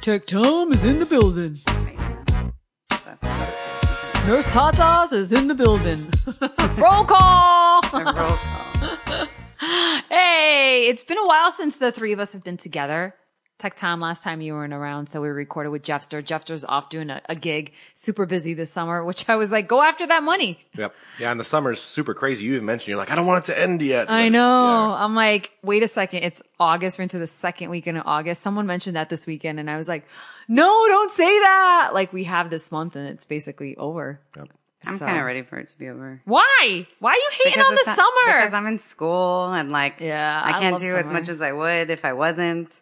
Tech Tom is in the building. Nurse Tatas is in the building. Roll call. Roll call. Hey, it's been a while since the three of us have been together. Tech Tom, last time you weren't around, so we recorded with Jeffster. Jeffster's off doing a, a gig, super busy this summer, which I was like, go after that money. Yep. Yeah, and the summer's super crazy. You even mentioned you're like, I don't want it to end yet. I know. it's- I'm like, wait a second. It's August. We're into the second weekend of August. Someone mentioned that this weekend and I was like, no, don't say that. Like we have this month and it's basically over. Yep. I'm So- kind of ready for it to be over. Why? Why are you hating on the not- summer? Because I'm in school and like, Yeah, I I can't love do as much as I would if I wasn't.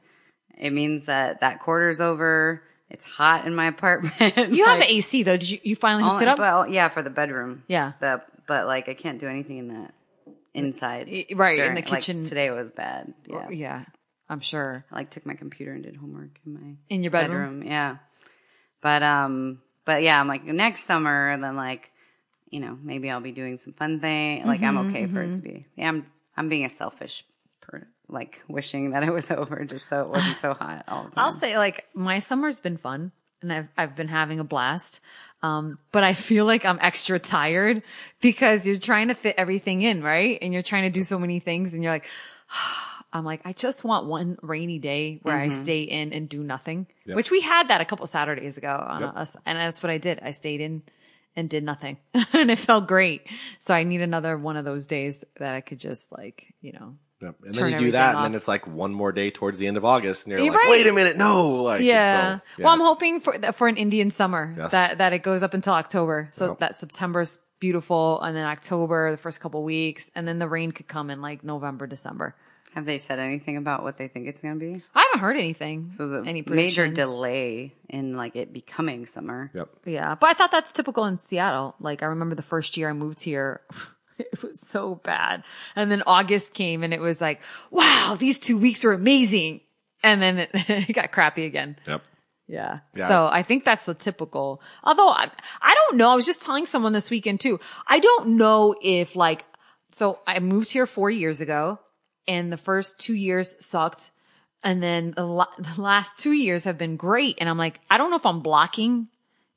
It means that that quarter's over. It's hot in my apartment. you have Like, AC though. Did you, you finally hooked only- it up? Well, yeah, for the bedroom. Yeah. The, but like, I can't do anything in that inside. Right, in the like, kitchen. today was bad. Yeah. yeah, I'm sure. I like took my computer and did homework in my In your bedroom? Yeah. But um but yeah, I'm like next summer and then like, you know, maybe I'll be doing some fun thing. Like I'm Mm-hmm, okay for it to be. Yeah, I'm I'm being a selfish per like wishing that it was over just so it wasn't so hot all the time. I'll say like my summer's been fun and I've I've been having a blast. Um, but I feel like I'm extra tired because you're trying to fit everything in, right? And you're trying to do so many things and you're like, I'm like, I just want one rainy day where I stay in and do nothing, Yep. which we had that a couple Saturdays ago on Yep. us. And that's what I did. I stayed in and did nothing and it felt great. So I need another one of those days that I could just like, you know, Yep. And then you do that, everything and then it's like one more day towards the end of August, and you're You're like, right. wait a minute, no, like, Yeah. so- yeah, well, I'm hoping for for an Indian summer Yes. that that it goes up until October, so Yep. that September's beautiful, and then October, the first couple weeks, and then the rain could come in like November, December. Have they said anything about what they think it's gonna be? I haven't heard anything. So there's a any major delay in like it becoming summer. Yep. Yeah, but I thought that's typical in Seattle. Like I remember the first year I moved here. It was so bad. And then August came and it was like, wow, these two weeks were amazing. And then it, it got crappy again. Yep. Yeah. Yeah. So I think that's the typical, although I, I don't know. I was just telling someone this weekend too. I don't know if like, so I moved here four years ago and the first two years sucked. And then the, la- the last two years have been great. And I'm like, I don't know if I'm blocking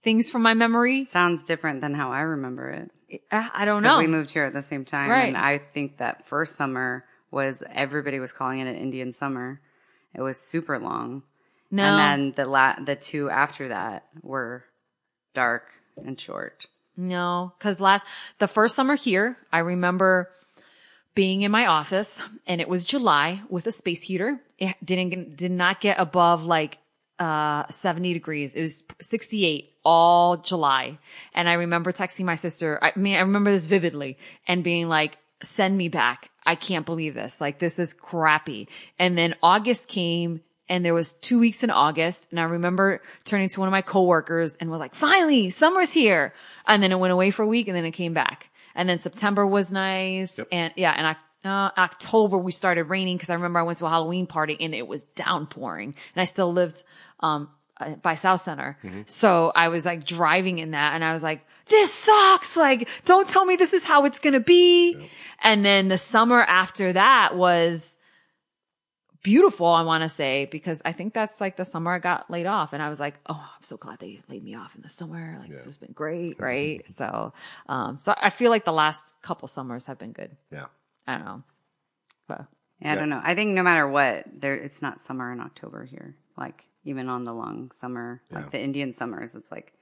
things from my memory. Sounds different than how I remember it. I, I don't know. We moved here at the same time, Right. and I think that first summer was everybody was calling it an Indian summer. It was super long, no. and then the la- the two after that were dark and short. No, because last the first summer here, I remember being in my office and it was July with a space heater. It didn't did not get above like uh 70 degrees. It was 68 all July. And I remember texting my sister. I mean, I remember this vividly and being like, send me back. I can't believe this. Like this is crappy. And then August came and there was two weeks in August. And I remember turning to one of my coworkers and was like, finally, summer's here. And then it went away for a week and then it came back. And then September was nice. And yeah, and I, uh, October we started raining because I remember I went to a Halloween party and it was downpouring and I still lived, um, by South Center. So I was like driving in that and I was like, this sucks. Like, don't tell me this is how it's going to be. And then the summer after that was beautiful, I want to say, because I think that's like the summer I got laid off. And I was like, oh, I'm so glad they laid me off in the summer. Like, this has been great. Right. So, um, so I feel like the last couple summers have been good. Yeah. I don't know. But Yeah, I don't know. I think no matter what, there it's not summer in October here. Like even on the long summer, Yeah. like the Indian summers, it's like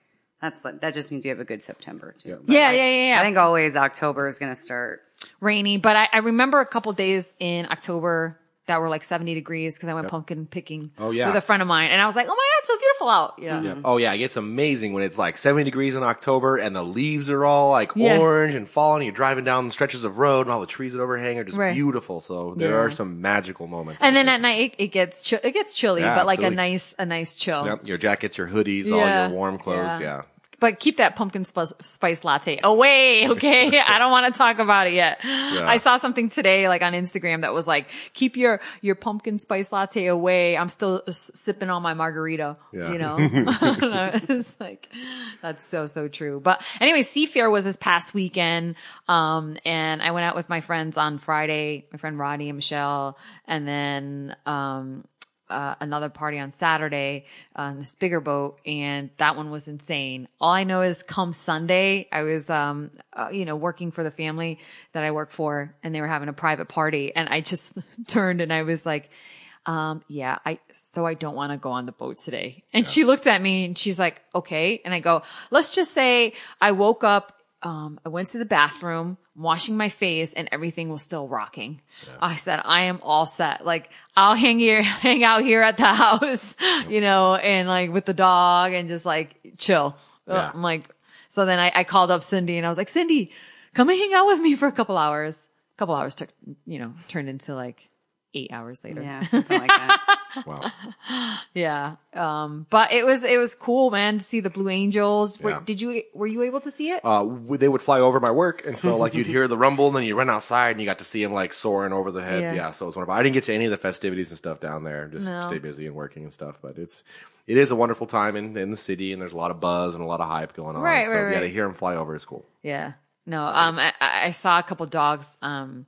that's that just means you have a good September too. But, Yeah, like, yeah, yeah, yeah. I think always October is going to start. rainy, but I, I remember a couple days in October that were like 70 degrees because I went pumpkin picking Oh, yeah. with a friend of mine. And I was like, oh my God, it's so beautiful out. Yeah. Yep. Oh yeah, it's amazing when it's like 70 degrees in October and the leaves are all like Yeah. orange and falling. You're driving down the stretches of road and all the trees that overhang are just Right. beautiful. So there Yeah. are some magical moments. And then at night it, it gets chi- it gets chilly, Yeah, but like a nice a nice chill. Yep, your jackets, your hoodies, all your warm clothes. Yeah. Yeah. But keep that pumpkin spice, latte away, okay? I don't want to talk about it yet. I saw something today, like on Instagram, that was like, "Keep your your pumpkin spice latte away." I'm still s- sipping on my margarita, Yeah. you know. it's like that's so so true. But anyway, Seafair was this past weekend, um, and I went out with my friends on Friday. My friend Roddy and Michelle, and then um, uh, another party on Saturday on this bigger boat, and that one was insane. All I know is come Sunday, I was, um, uh, you know, working for the family that I work for, and they were having a private party, and I just turned and I was like, um, yeah, I, so I don't want to go on the boat today. And she looked at me and she's like, okay. And I go, let's just say I woke up, um, I went to the bathroom, washing my face and everything was still rocking. I said, I am all set. Like I'll hang here, hang out here at the house, you know, and like with the dog and just like chill. Yeah. I'm like, so then I, I called up Cindy and I was like, Cindy, come and hang out with me for a couple hours. A couple hours took, you know, turned into like eight hours later. Yeah, something like that. Wow. Yeah. Um, but it was, it was cool, man, to see the Blue Angels. Were, Yeah. did you, were you able to see it? uh, w- they would fly over my work, and so like you'd hear the rumble, and then you run outside, and you got to see them like soaring over the head. Yeah. Yeah, so it was wonderful. I didn't get to any of the festivities and stuff down there. Just No. stay busy and working and stuff. But it's it is a wonderful time in in the city, and there's a lot of buzz and a lot of hype going on. Right, so right, yeah, to hear them fly over is cool. Yeah. No, um, I, I I saw a couple dogs, um,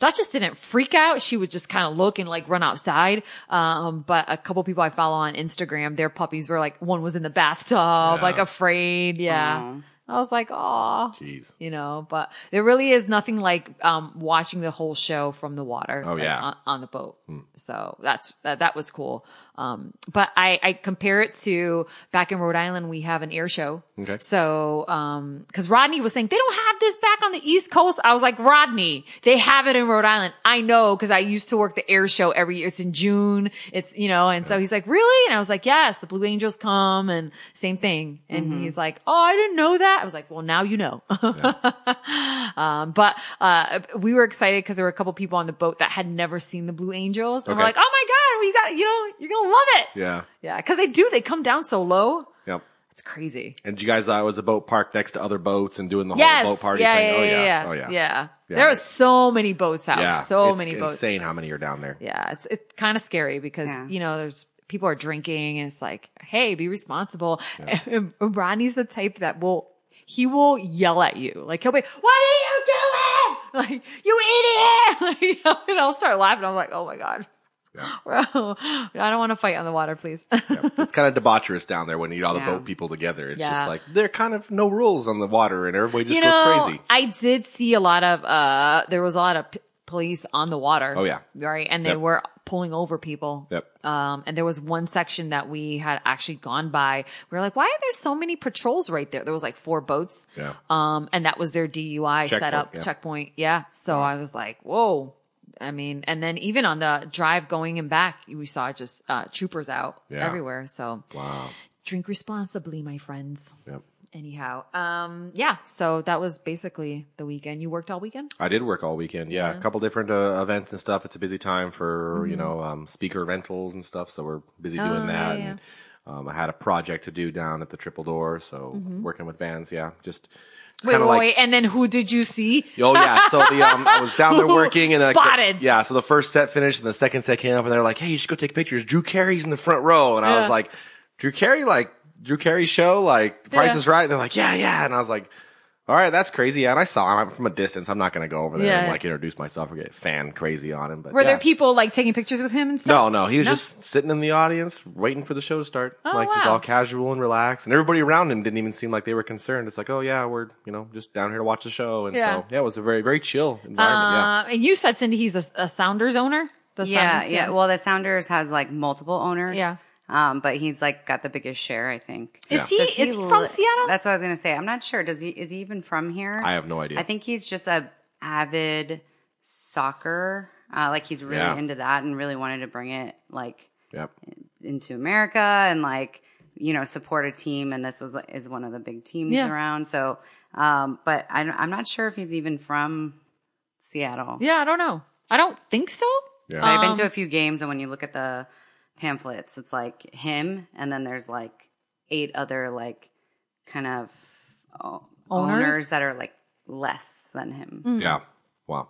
Duchess didn't freak out. She would just kind of look and like run outside. Um, but a couple people I follow on Instagram, their puppies were like, one was in the bathtub, like afraid. Yeah. Aw. I was like, oh, Jeez. you know, but there really is nothing like, um, watching the whole show from the water. Oh, like, yeah. On, on the boat. So that's, that, that was cool. Um, but I, I compare it to back in Rhode Island, we have an air show. Okay. So, um, cause Rodney was saying they don't have this back on the East Coast. I was like, Rodney, they have it in Rhode Island. I know cause I used to work the air show every year. It's in June. It's, you know, and so he's like, really? And I was like, yes, the Blue Angels come and same thing. And he's like, oh, I didn't know that. I was like, well, now you know. um, but, uh, we were excited cause there were a couple people on the boat that had never seen the Blue Angels. And we're like, oh my God, we got, you know, you're going to love it. Yeah. Yeah. Cause they do, they come down so low. Yep. It's crazy. And you guys thought it was a boat parked next to other boats and doing the Yes. whole boat party yeah, thing? yeah, oh yeah, yeah. yeah. Oh yeah. Yeah. Yeah. There was so many boats out. Yeah. So it's many boats. insane how many are down there. Yeah. It's, it's kind of scary because, Yeah. you know, there's people are drinking and it's like, Hey, be responsible. And Ronnie's the type that will, he will yell at you. Like he'll be, what are you doing? Like, you idiot. Like, you know, and I'll start laughing. I'm like, Oh my God. Yeah. Bro, I don't want to fight on the water, please. It's kind of debaucherous down there when you get all the Yeah. boat people together. It's Yeah. just like there are kind of no rules on the water, and everybody just you goes know, crazy. I did see a lot of, uh, there was a lot of p- police on the water. Oh, yeah. Right. And they Yep. were pulling over people. Yep. Um, and there was one section that we had actually gone by. We were like, why are there so many patrols right there? There was like four boats. Yeah. Um, and that was their DUI Checkpoint, setup yeah. checkpoint. Yeah. So I was like, whoa. I mean, and then even on the drive going and back, we saw just, uh, troopers out Yeah. everywhere. So Wow. drink responsibly, my friends. Yep. Anyhow, um, yeah. So that was basically the weekend. You worked all weekend. I did work all weekend. Yeah, a couple different uh, events and stuff. It's a busy time for you know um, speaker rentals and stuff. So we're busy doing Mm-hmm. Oh, that. yeah, And, um, I had a project to do down at the Triple Door, so Mm-hmm. working with bands. Yeah, just Wait, wait, like- wait. And then who did you see? Oh yeah, so the um, I was down there working and I- Spotted. yeah, so the first set finished and the second set came up and they're like, "Hey, you should go take pictures." Drew Carey's in the front row, and I Yeah. was like, "Drew Carey, like Drew Carey's show, like The Price Yeah. is Right." And they're like, "Yeah, yeah," and I was like, "All right, that's crazy." Yeah, and I saw him I'm from a distance. I'm not gonna go over there Yeah. and like introduce myself or get fan crazy on him. But Were yeah. there people like taking pictures with him and stuff? No, no, he was No? just sitting in the audience waiting for the show to start, Oh, like just all casual and relaxed, and everybody around him didn't even seem like they were concerned. It's like, oh yeah, we're you know just down here to watch the show, and Yeah. so yeah, it was a very very chill environment. yeah. Uh, and you said Cindy, he's a, a Sounders owner. The yeah, Sounders, yeah. Well, the Sounders has like multiple owners. Yeah. Um, but he's like got the biggest share, I think. is Yeah. he Does is he li- from Seattle? That's what I was gonna say. I'm not sure. Does he is he even from here? I have no idea. I think he's just a avid soccer. Uh, like he's really Yeah. into that and really wanted to bring it like Yep. into America and like you know support a team. And this was is one of the big teams Yeah. around. So, um, but I, don't- I'm not sure if he's even from Seattle. yeah, I don't know. I don't think so. Yeah. But I've been Um, to a few games, and when you look at the pamphlets, it's like him, and then there's like eight other like kind of uh, Owners? owners? that are like less than him. Mm. Yeah. Wow.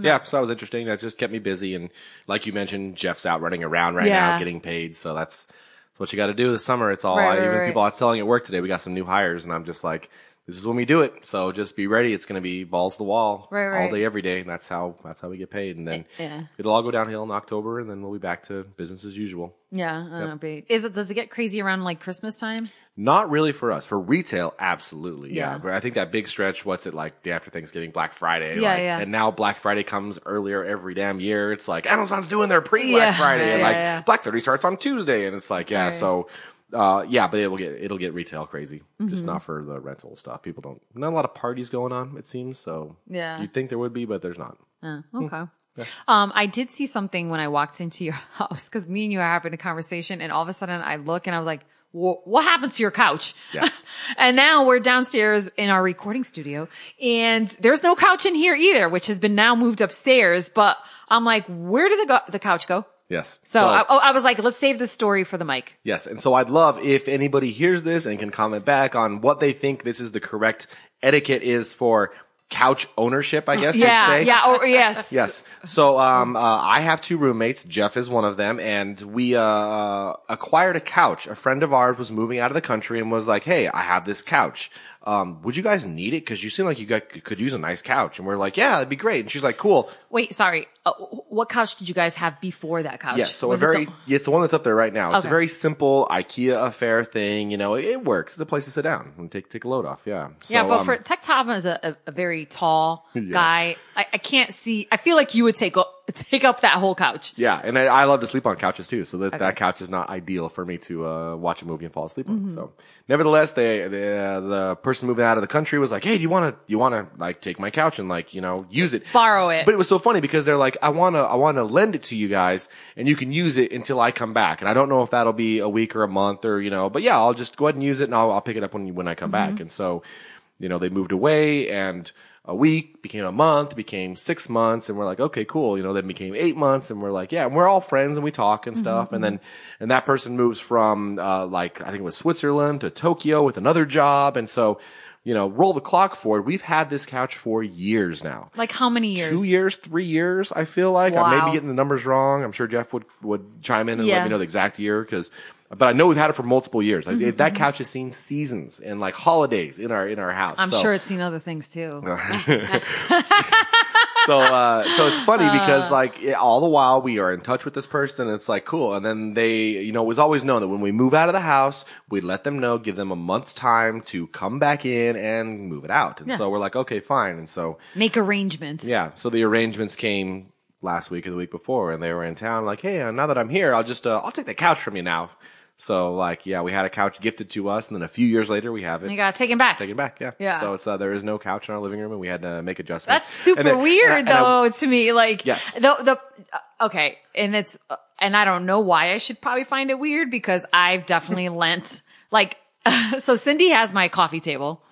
Yeah, so that was interesting. That just kept me busy, and like you mentioned, Jeff's out running around right Yeah. now, getting paid. So that's that's what you got to do this summer. It's all Right, right, even right. people I was telling at work today. We got some new hires, and I'm just like, this is when we do it. So just be ready. It's going to be balls to the wall Right, right. all day, every day. And that's how, that's how we get paid. And then eh, Yeah. it'll all go downhill in October and then we'll be back to business as usual. Yeah. Know, but is it, does it get crazy around like Christmas time? Not really for us. For retail, absolutely. Yeah. Yeah. But I think that big stretch, what's it like day after Thanksgiving, Black Friday? Yeah, like, yeah. And now Black Friday comes earlier every damn year. It's like Amazon's doing their pre Black Yeah, Friday and like. Black 30 starts on Tuesday. And it's like, yeah, Right. so, uh, yeah, but it will get, it'll get retail crazy. Mm-hmm. Just not for the rental stuff. People don't, not a lot of parties going on, it seems. So Yeah. you'd think there would be, but there's not. Oh, okay. Um, I did see something when I walked into your house because me and you are having a conversation, and all of a sudden I look and I was like, "What happened to your couch?" Yes. and now we're downstairs in our recording studio, and there's no couch in here either, which has been now moved upstairs. But I'm like, "Where did the go- the couch go?" Yes. So, I, oh, I was like, "Let's save this story for the mic." Yes, and so I'd love if anybody hears this and can comment back on what they think this is the correct etiquette is for couch ownership, I guess Yeah, you'd say. yeah, or yes, Yes. So um, uh, I have two roommates. Jeff is one of them, and we uh, acquired a couch. A friend of ours was moving out of the country and was like, "Hey, I have this couch. Um, would you guys need it? Because you seem like you got, could use a nice couch." And we're like, "Yeah, that'd be great." And she's like, "Cool." Wait, sorry. Uh, what couch did you guys have before that couch? Yes, so Was a it very the- it's the one that's up there right now. It's a very simple IKEA affair thing. You know, it, it works. It's a place to sit down and take take a load off. Yeah. So, yeah, but um, for Tech Tom is a, a, a very tall guy. I, I can't see. I feel like you would take up take up that whole couch. yeah, and I, I love to sleep on couches too. So that that couch is not ideal for me to uh, watch a movie and fall asleep Mm-hmm. on. So, nevertheless, they, they uh, the person moving out of the country was like, "Hey, do you want to you want to like take my couch and like you know use it, Borrow it. But it was so funny because they're like, "I want to I want to lend it to you guys, and you can use it until I come back." And I don't know if that'll be a week or a month or you know, but yeah, I'll just go ahead and use it, and I'll I'll pick it up when when I come Mm-hmm. back. And so, you know, they moved away and. A week became a month, became six months, and we're like, okay, cool. You know, then became eight months, and we're like, yeah, and we're all friends and we talk and stuff. And then, and that person moves from, uh, like, I think it was Switzerland to Tokyo with another job. And so, you know, roll the clock forward. We've had this couch for years now. Like how many years? Two years, three years, I feel like. I may Wow. be getting the numbers wrong. I'm sure Jeff would, would chime in and let me know the exact year because, but I know we've had it for multiple years. Mm-hmm, That couch has seen seasons and like holidays in our, in our house. I'm So- sure it's seen other things too. so uh so it's funny because like it, all the while we are in touch with this person it's like cool and then they you know it was always known that when we move out of the house we let them know give them a month's time to come back in and move it out and Yeah. so we're like okay fine and so Make arrangements. yeah so the arrangements came last week or the week before and they were in town like hey uh, now that i'm here i'll just uh, i'll take the couch from you now so like yeah we had a couch gifted to us and then a few years later we have it We gotta take back. taken back yeah Yeah. so it's uh, there is no couch in our living room and we had to make adjustments That's super then- weird and I- and I- though to me. Like, Yes. the, the, uh, okay. And it's, uh, and I don't know why I should probably find it weird because I've definitely lent, like, so Cindy has my coffee table.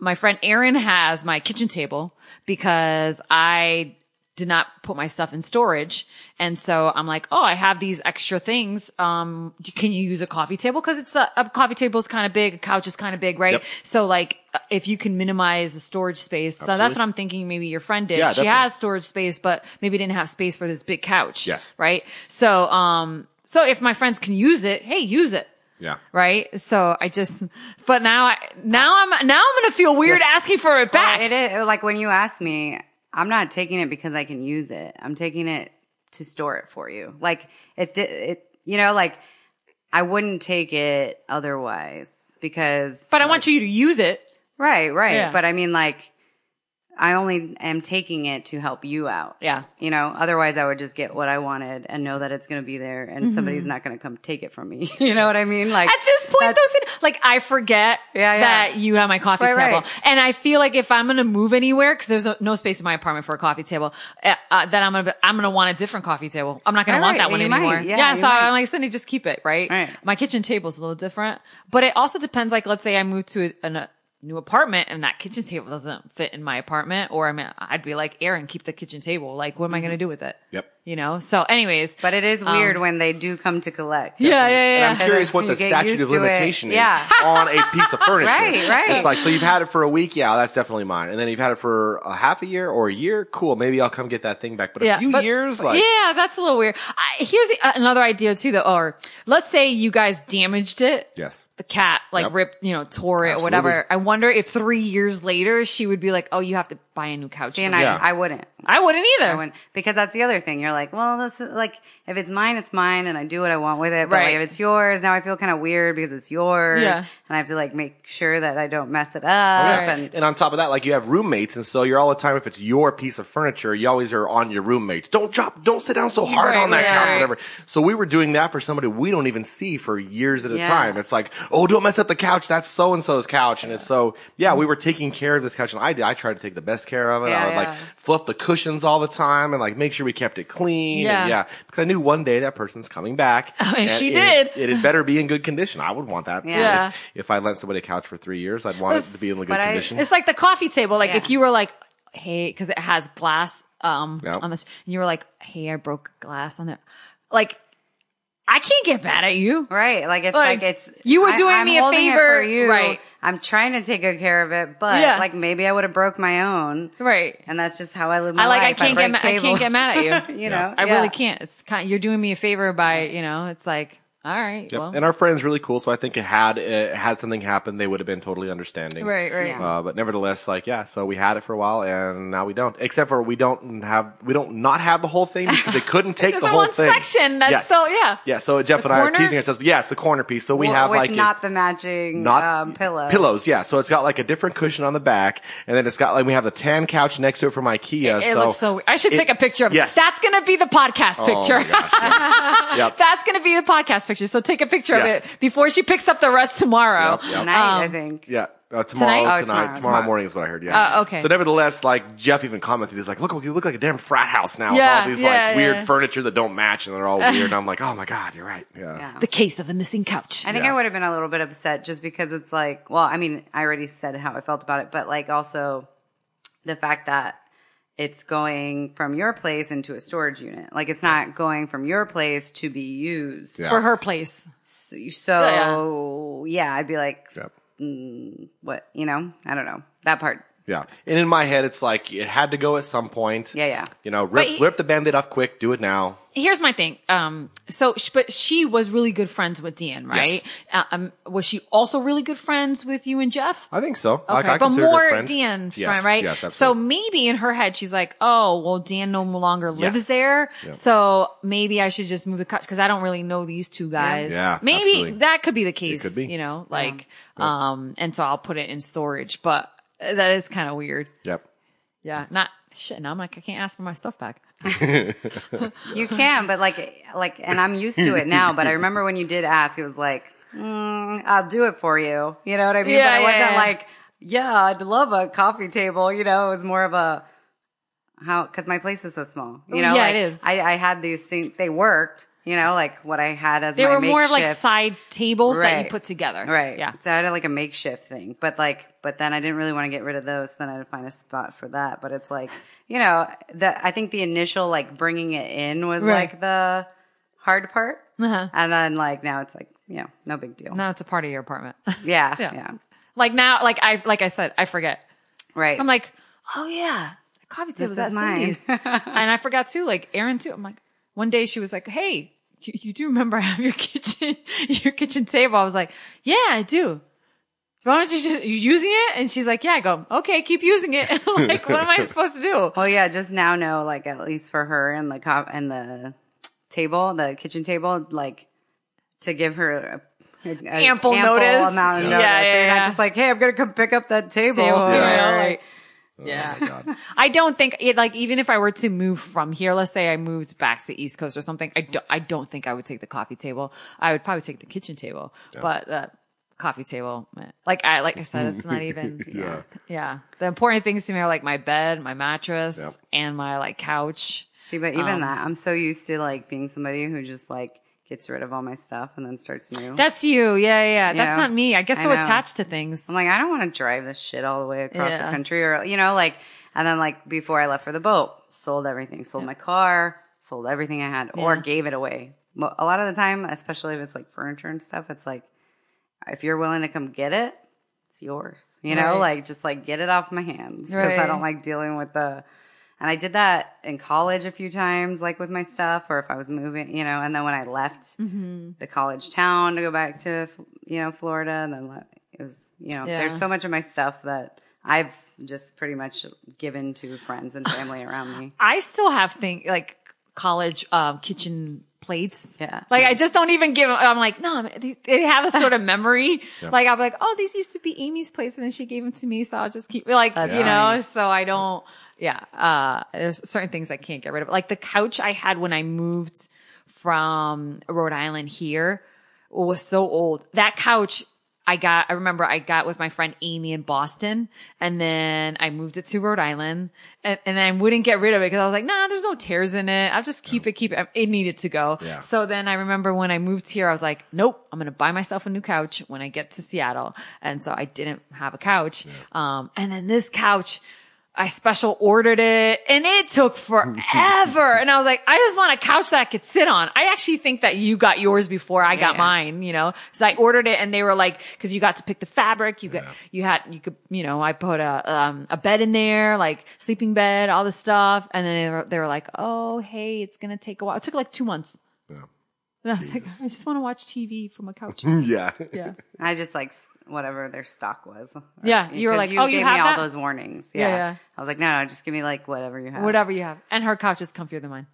My friend Erin has my kitchen table because I did not put my stuff in storage. And so I'm like, oh, I have these extra things. Um, can you use a coffee table? Cause it's a, a coffee table is kind of big. A couch is kind of big, right? Yep. So like, uh, if you can minimize the storage space. So that's what I'm thinking. Maybe your friend did. Yeah, she definitely. has storage space, but maybe didn't have space for this big couch. Yes. Right. So, um, so if my friends can use it, hey, use it. yeah Right. So I just, but now I, now I'm, now I'm going to feel weird asking for it back. It is like when you ask me, I'm not taking it because I can use it. I'm taking it to store it for you. Like it, it, you know, like I wouldn't take it otherwise because. but I want you to use it. right, right. Yeah. But I mean, like, I only am taking it to help you out. Yeah. You know, otherwise I would just get what I wanted and know that it's going to be there and Mm-hmm. somebody's not going to come take it from me. you know what I mean? Like At this point, though, like I forget Yeah, yeah. that you have my coffee Right, table, right. and I feel like if I'm gonna move anywhere, because there's no, no space in my apartment for a coffee table, uh, uh, then I'm gonna be- I'm gonna want a different coffee table. I'm not gonna want right. that one You might. anymore. Yeah, so might. I'm like, Cindy, just keep it, right? Right. My kitchen table's a little different, but it also depends. Like, let's say I move to an- a new apartment and that kitchen table doesn't fit in my apartment, or I mean, I'd be like, Erin, keep the kitchen table. Like, what am I gonna mm-hmm. do with it? Yep. You know? So anyways. But it is weird when they do come to collect. Um, Yeah, yeah, And. I'm curious what the statute of limitation is Yeah. on a piece of furniture. Right, right. It's like, so you've had it for a week, yeah, that's definitely mine. And then you've had it for a half a year or a year, cool, maybe I'll come get that thing back. But a few but- years, like, yeah, that's a little weird. I, here's the, uh, another idea too, though. Or let's say you guys damaged it. yes. The cat like Yep. ripped, you know, tore it or whatever. I wonder if three years later she would be like, "Oh, you have to buy a new couch." See, and me." I, I wouldn't. I wouldn't either. I wouldn't because that's the other thing. You're like, well, this is like if it's mine, it's mine, and I do what I want with it. But Right. like, if it's yours, now I feel kind of weird because it's yours, Yeah. and I have to like make sure that I don't mess it up. Right. And And on top of that, like you have roommates, and so you're all the time. If it's your piece of furniture, you always are on your roommates. Don't drop, don't sit down so hard Right, on that right, couch, right. whatever. So we were doing that for somebody we don't even see for years at a Yeah. time. It's like, oh, don't mess up the couch. That's so and so's couch, and it's so yeah. We were taking care of this couch, and I did. I tried to take the best care of it. Yeah, I would yeah. like fluff the cushions all the time, and like make sure we kept it clean. Yeah. and yeah, because I knew one day that person's coming back. and she it- did. It, had better be in good condition. I would want that. Yeah. If, if I lent somebody a couch for three years, I'd want it to be in good But I- condition. It's like the coffee table. Like Yeah. if you were like, hey, because it has glass um Yep. on this, and you were like, hey, I broke glass on it. Like, I can't get mad at you. Right. Like it's Like, like, it's you were doing I'm me a holding it favor, for you. right. I'm trying to take good care of it, but Yeah. like maybe I would have broke my own. Right. And that's just how I live my I like. I can't get. break Ma- I can't get mad at you. you know, I Yeah. really can't. It's kind. You're doing me a favor by. You know. It's like. All right. Yep. Well. and our friend's really cool, so I think it had uh, had something happen, they would have been totally understanding. right. Right. Yeah. Uh, but nevertheless, like yeah, so we had it for a while, and now we don't. Except for we don't have we don't not have the whole thing because they couldn't take the whole one thing. section that's Yes. so yeah. Yeah, so Jeff The and I are teasing ourselves. But yeah, it's the corner piece. So we Well, have with like a- not the matching not um, pillow. Pillows, yeah. So it's got like a different cushion on the back, and then it's got like we have the tan couch next to it from IKEA. It, it so looks so. Weird. I should it- take a picture of. yes. That's gonna be the podcast Oh picture. my gosh, yeah. yep. That's gonna be the podcast picture. So take a picture Yes. of it before she picks up the rest tomorrow. Yep, yep. Tonight, I Um, think. Yeah. Uh, tomorrow, Tonight? tonight, Oh, tomorrow, tomorrow. tomorrow, Tomorrow. morning is what I heard. Yeah. Uh, okay. So nevertheless, like Jeff even commented, he's like, "Look, you look like a damn frat house now Yeah, with all these yeah, like weird furniture that don't match and they're all weird." And I'm like, "Oh my god, you're right." Yeah. Yeah. The case of the missing couch. I think Yeah. I would have been a little bit upset just because it's like, well, I mean, I already said how I felt about it, but like also the fact that it's going from your place into a storage unit. Like it's not going from your place to be used. Yeah. for her place. So, so, yeah, I'd be like, Yep. mm, what, you know, I don't know that part. Yeah. And in my head, it's like it had to go at some point. Yeah, yeah. You know, rip, he- rip the band-aid off quick. Do it now. Here's my thing. Um, so, sh- but she was really good friends with Dan, right? Uh, um, was she also really good friends with you and Jeff? I think so. Okay, Like, I but more. Dan Yes, right? Yes, so maybe in her head, she's like, "Oh, well, Dan no longer lives Yes. there, Yep. so maybe I should just move the couch because I don't really know these two guys. Yeah, maybe absolutely. that could be the case. could be. you know, like, um, and so I'll put it in storage, but that is kind of weird. Yep. Yeah, not shit. Now I'm like, I can't ask for my stuff back. You can, but like, like, and I'm used to it now, but I remember when you did ask, it was like, mm, I'll do it for you. You know what I mean? Yeah, but it yeah, wasn't yeah. like, yeah, I'd love a coffee table. You know, it was more of a, how, cause my place is so small. You know, Yeah, like, it is. I, I had these things, they worked, you know, like what I had as They were more of like side tables that you put together. Right. Yeah. So I had like a makeshift thing, but like, but then I didn't really want to get rid of those. Then I had to find a spot for that. But it's like, you know, the, I think the initial like bringing it in was Right. like the hard part. Uh-huh. And then like now it's like, you know, no big deal. Now it's a part of your apartment. Yeah, Yeah. yeah. like now, like I, like I said, I forget. Right. I'm like, oh yeah, the coffee table was is at mine. Cindy's. and I forgot too, like Erin too. I'm like, one day she was like, hey, you, you do remember I have your kitchen, your kitchen table? I was like, yeah, I do. Why don't you just, you using it? And she's like, yeah, I go, okay, keep using it. like, what am I supposed to do? well, yeah, just now know like at least for her and the cop and the table, the kitchen table, like to give her a, a- a Ample notice. amount of Yeah, notice. yeah, so you're yeah. not just like, hey, I'm gonna come pick up that table. Table, you you know, know, like- like- yeah. Oh my God. I don't think it like even if I were to move from here, let's say I moved back to the East Coast or something, I don't, I don't think I would take the coffee table. I would probably take the kitchen table, but uh, coffee table, like I like I said, it's not even. Yeah. yeah, the important things to me are like my bed, my mattress, Yep. and my like couch. See, but even Um, that, I'm so used to like being somebody who just like gets rid of all my stuff and then starts new. That's you, yeah, yeah. yeah. That's Yeah. not me. I get I so know. attached to things. I'm like, I don't want to drive this shit all the way across Yeah. the country or, you know, like, and then like before I left for the boat, sold everything, sold my car, sold everything I had or gave it away. A lot of the time, especially if it's like furniture and stuff, it's like if you're willing to come get it, it's yours. You know, Right. like just like get it off my hands because I don't like dealing with the. And I did that in college a few times, like with my stuff, or if I was moving, you know. And then when I left Mm-hmm. the college town to go back to, you know, Florida, and then it was, you know, Yeah. there's so much of my stuff that I've just pretty much given to friends and family around me. I still have things like college um, kitchen plates. Yeah. Like I just don't even give. 'em- I'm like, no, they, they have a sort of memory. Like I'm like, oh, these used to be Amy's plates, and then she gave them to me, so I'll just keep like That's you know. So I don't. Yeah. Uh, there's certain things I can't get rid of. Like the couch I had when I moved from Rhode Island here was so old. That couch I got, I remember I got with my friend Amy in Boston and then I moved it to Rhode Island and, and I wouldn't get rid of it because I was like, nah, there's no tears in it. I'll just keep it, keep it. It needed to go. Yeah. So then I remember when I moved here, I was like, nope, I'm going to buy myself a new couch when I get to Seattle. And so I didn't have a couch. Um, and then this couch, I special ordered it and it took forever. and I was like, I just want a couch that I could sit on. I actually think that you got yours before I got Yeah. mine, you know, so I ordered it and they were like, cause you got to pick the fabric. You got, you had, you could, you know, I put a, um, a bed in there, like sleeping bed, all this stuff. And then they were, they were like, Oh, hey, it's going to take a while. It took like two months. Yeah. And I was like, I just want to watch TV from a couch. yeah. Yeah. I just like whatever their stock was. Yeah, you were Because like, "Oh, you gave have me that?" all those warnings. Yeah, Yeah. yeah. I was like, no, no, just give me like whatever you have. Whatever you have. And her couch is comfier than mine.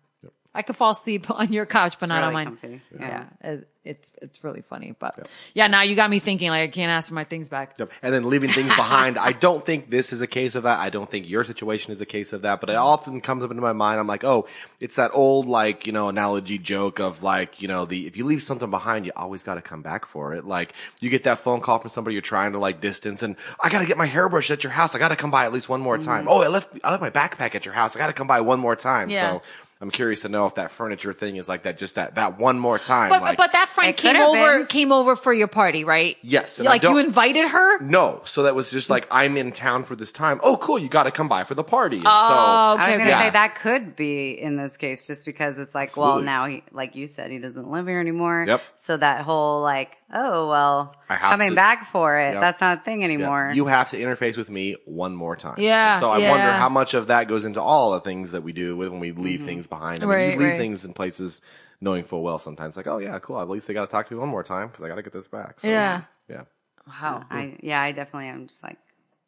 I could fall asleep on your couch, but It's not on mine. comfy. Yeah. It- it's, it's really funny, but yeah, now you got me thinking like I can't ask for my things back. Yep. And then leaving things behind. I don't think this is a case of that. I don't think your situation is a case of that, but it often comes up into my mind. I'm like, oh, it's that old, like, you know, analogy joke of like, you know, the, if you leave something behind, you always got to come back for it. Like, you get that phone call from somebody you're trying to like distance and I got to get my hairbrush at your house. I got to come by at least one more mm-hmm. time. Oh, I left, I left my backpack at your house. I got to come by one more time. Yeah. So I'm curious to know if that furniture thing is like that, just that, that one more time. But, like, but that friend came over, been. came over for your party, right? Yes, Like you invited her? No, so that was just like I'm in town for this time. Oh, cool! You got to come by for the party. And Oh, so I was gonna Yeah. say that could be in this case, just because it's like, well, now he, like you said, he doesn't live here anymore. Yep. So that whole like, oh well, I have coming to- back for it, Yep. that's not a thing yeah, anymore. you have to interface with me one more time. Yeah, And so I yeah. wonder how much of that goes into all the things that we do when we leave mm-hmm. things behind. I mean, Right, you leave right. things in places knowing full well sometimes like, oh yeah, cool. At least they got to talk to me one more time because I got to get this back. So, Yeah. yeah. Wow. I yeah, I definitely am just like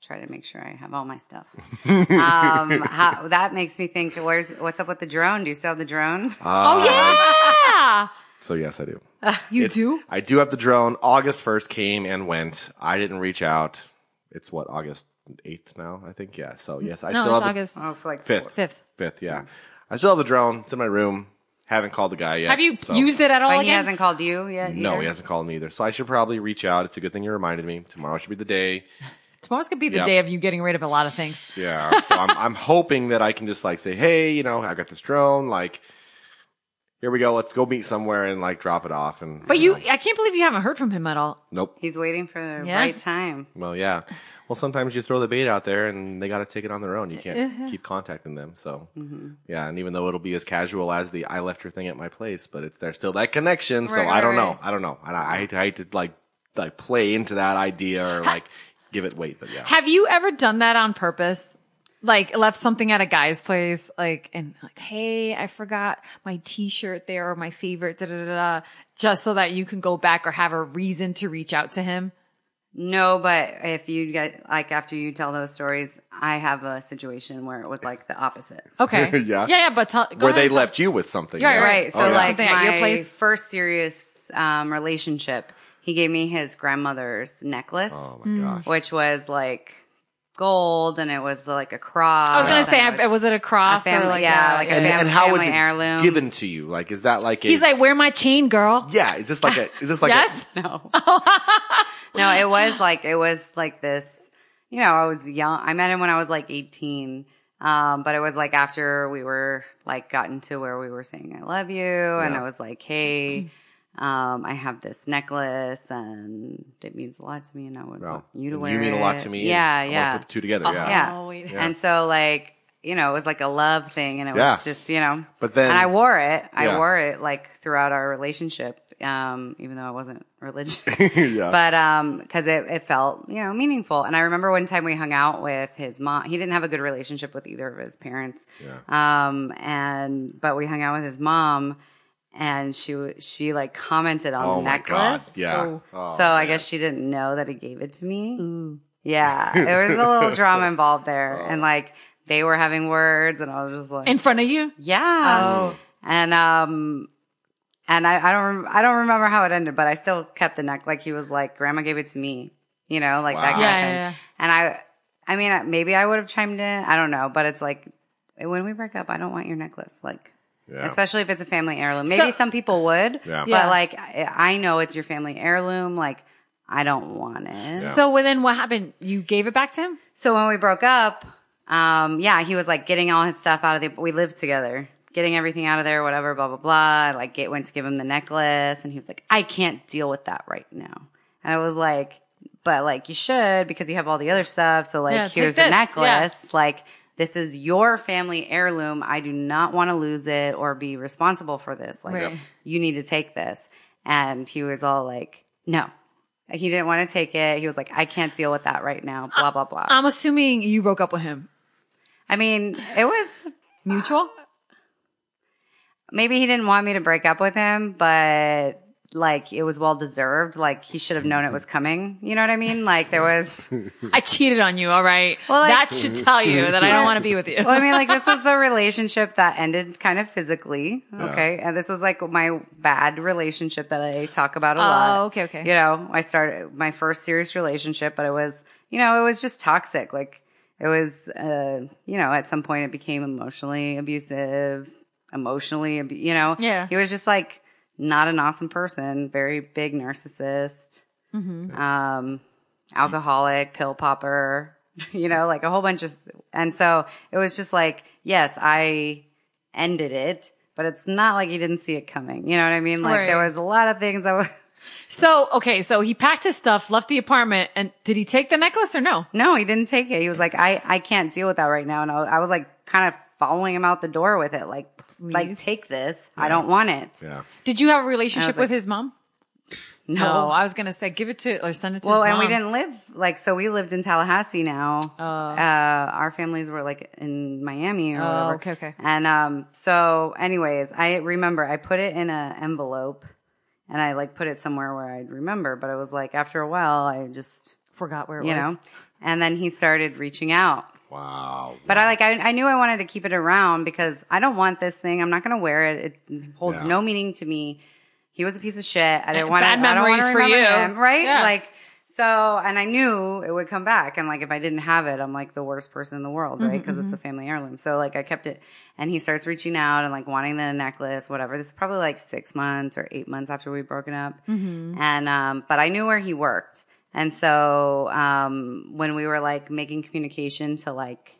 try to make sure I have all my stuff. um, how, that makes me think. Where's what's up with the drone? Do you still have the drone? oh yeah. So yes, I do. You It's- do? I do have the drone. August 1st came and went. I didn't reach out. It's what, August 8th now, I think. Yeah. So yes, I No, still it's have August oh, for like Fifth. four- fifth. Fifth, yeah. I still have the drone. It's in my room. Haven't called the guy yet. Have you so- used it at all But he again? hasn't called you yet. No, either? he hasn't called me either. So I should probably reach out. It's a good thing you reminded me. Tomorrow should be the day. Tomorrow's gonna be the Yep. day of you getting rid of a lot of things. Yeah. So I'm I'm hoping that I can just like say, hey, you know, I got this drone. Like, here we go. Let's go meet somewhere and like drop it off. And But you, I can't believe you haven't heard from him at all. nope. He's waiting for the Yeah. right time. Well, yeah. Well, sometimes you throw the bait out there and they got to take it on their own. You can't Uh-huh. keep contacting them. So, Mm-hmm. yeah. And even though it'll be as casual as the I left your thing at my place, but it's there's still that connection. So Right, I right, don't know. I don't know. And I, I hate, I hate to like like play into that idea or like give it weight. But yeah. Have you ever done that on purpose? Like left something at a guy's place, like and like, hey, I forgot my T-shirt there or my favorite, da da da da, just so that you can go back or have a reason to reach out to him. No, but if you get like after you tell those stories, I have a situation where it was like the opposite. Okay, Yeah. yeah, yeah. But tell, go Where ahead, they left you with something. Right, yeah. Right. So Oh, yeah. like Something at your my place? first serious um, relationship, he gave me his grandmother's necklace, Oh my gosh. which was like gold, and it was like a cross. I was gonna say, and I, was it a cross a family- or like yeah, a- like a And, fam- and how was family it heirloom. given to you? Like, is that like a? He's like, wear my chain, girl. yeah. Is this like a? Is this like yes. no, no, it was like it was like this. You know, I was young. I met him when I was like eighteen. Um, but it was like after we were like gotten to where we were saying I love you, and I was like, hey, um, I have this necklace, and it means a lot to me, and I would Well, want you to and wear you mean a lot to me. Yeah, and yeah. wanna Put the two together. yeah. Yeah. Oh, wait. And so like you know, it was like a love thing and it Yeah. was just, you know, But then- and I wore it. I Yeah. wore it like throughout our relationship. Um, even though I wasn't religious, yeah. but, um, cause it, it felt, you know, meaningful. And I remember one time we hung out with his mom. He didn't have a good relationship with either of his parents. Yeah. Um, and, but we hung out with his mom and she, w- she like commented on oh the my necklace. god. Yeah. Oh. Oh, So I guess she didn't know that he gave it to me. Ooh. Yeah, there was a little drama involved there, and like they were having words, and I was just like, In front of you? yeah, Oh. and um, and I, I don't, rem- I don't remember how it ended, but I still kept the neck. Like he was like, "Grandma gave it to me," you know, like that Wow. kind Yeah, of thing. yeah, yeah. And I, I mean, maybe I would have chimed in. I don't know, but it's like when we break up, I don't want your necklace, like. Yeah. Especially if it's a family heirloom. Maybe So- some people would, Yeah. but Yeah. like I, I know it's your family heirloom. Like I don't want it. So well, then what happened? You gave it back to him? So when we broke up, um, yeah, he was like getting all his stuff out of the, we lived together, getting everything out of there, whatever, blah, blah, blah. I, like get, went to give him the necklace and he was like, I can't deal with that right now. And I was like, but like you should because you have all the other stuff. So like Yeah, here's the this, necklace. Like this is your family heirloom. I do not want to lose it or be responsible for this. Like Right. you need to take this. And he was all like, no. He didn't want to take it. He was like, I can't deal with that right now. Blah, blah, blah. I'm assuming you broke up with him. I mean, it was Mutual? maybe he didn't want me to break up with him, but like it was well deserved. Like he should have known it was coming. You know what I mean? Like there was, I cheated on you, all right? Well, like- that should tell you that I don't want to be with you. well, I mean, like this was the relationship that ended kind of physically. Okay. And this was like my bad relationship that I talk about a lot. Oh, okay, okay. You know, I started my first serious relationship, but it was, you know, it was just toxic. Like it was, uh, you know, at some point it became emotionally abusive, emotionally, you know, Yeah. he was just like not an awesome person, very big narcissist, Mm-hmm. um, alcoholic, pill popper, you know, like a whole bunch of, and so it was just like, yes, I ended it, but it's not like he didn't see it coming. You know what I mean? Like Right. there was a lot of things that was, So, okay, so he packed his stuff, left the apartment, and did he take the necklace or no? no, he didn't take it. He was like, I, I can't deal with that right now. And I, I was like kind of following him out the door with it. Like, like take this. I don't want it. Yeah. Did you have a relationship like- with his mom? No. I was gonna say give it to or send it to him. Well, his and we didn't live like so. We lived in Tallahassee now. Oh. Uh, our families were like in Miami or Oh, whatever. okay, okay. And um, so, anyways, I remember I put it in an envelope, and I like put it somewhere where I'd remember. But it was like after a while, I just Forgot where it you was. know. And then he started reaching out. Wow. But I like I, I knew I wanted to keep it around because I don't want this thing. I'm not going to wear it. It holds Yeah. no meaning to me. He was a piece of shit. I didn't want bad to. I don't memories wanna for you. him, right? Yeah. Like so, and I knew it would come back. And like if I didn't have it, I'm like the worst person in the world, right? Mm-hmm, because it's mm-hmm. a family heirloom. So like I kept it. And he starts reaching out and like wanting the necklace, whatever. This is probably like six months or eight months after we'd broken up. Mm-hmm. And um, but I knew where he worked. And so um, when we were like making communication to like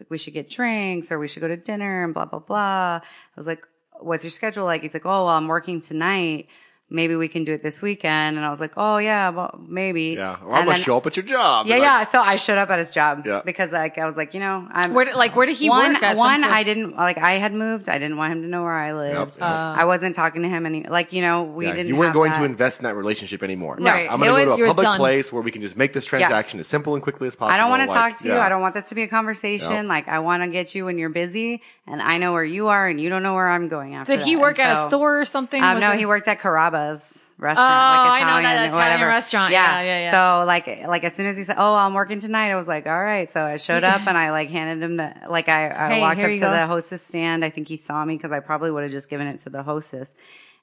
like, we should get drinks or we should go to dinner and blah, blah, blah. I was like, what's your schedule like? He's like, oh, well, I'm working tonight. Maybe we can do it this weekend. And I was like, oh, yeah, well, maybe. Yeah. Well, I'm gonna show up at your job. Yeah, Like, yeah. So I showed up at his job Yeah. because like I was like, you know, I'm Where did, like where did he one. work at? one, Some sort- I didn't like. I had moved. I didn't want him to know where I lived. Yep. I wasn't talking to him any. Like you know, we Yeah, didn't. you weren't have going that. to invest in that relationship anymore. No. Right. I'm going to go to a public done. place where we can just make this transaction as simple and quickly as possible. I don't want to Like, talk to you. I don't want this to be a conversation. Yep. Like I want to get you when you're busy, and I know where you are, and you don't know where I'm going after. Did he work And at so- a store or something? Um, no, it- he worked at Carrabba's restaurant. Oh, like I know that Italian, Italian whatever. restaurant. Yeah, yeah, yeah. So like, like as soon as he said, "Oh, I'm working tonight," I was like, "All right." So I showed up and I like handed him the like I, I Hey, walked up to go. the hostess stand. I think he saw me because I probably would have just given it to the hostess,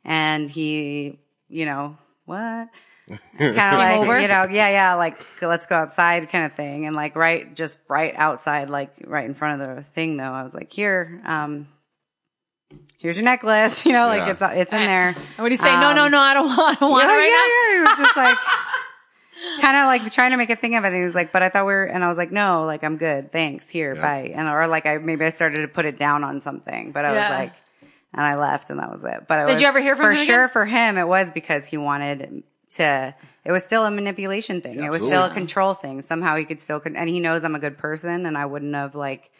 and he, you know, what? kind of like over? you know yeah yeah like let's go outside kind of thing and like right just right outside like right in front of the thing though i was like here um here's your necklace you know like Yeah. it's it's in there And what did he say? no, Um, no, no, I don't want, I don't want yeah, it right yeah, yeah. He was just like kind of like trying to make a thing of it. And he was like, but I thought we were, and I was like, no, like I'm good. Thanks. Here, Yeah. bye. And or like I maybe I started to put it down on something, but I Yeah. was like, and I left and that was it. But it Did was- you ever hear from for him sure for him it was because he wanted to. It was still a manipulation thing. It was still a Absolutely. control thing. Somehow he could still, con- and he knows I'm a good person, and I wouldn't have like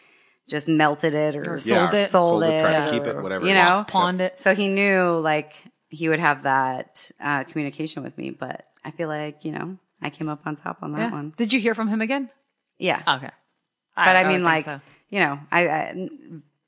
just melted it or, Or sold Yeah, it. sold, sold it, it, tried to or, keep it, whatever. You Yeah. know, Pawned it. so he knew like he would have that uh, communication with me, but I feel like you know I came up on top on that Yeah. one. Did you hear from him again? Yeah, Okay. but I, would mean, think like so. you know, I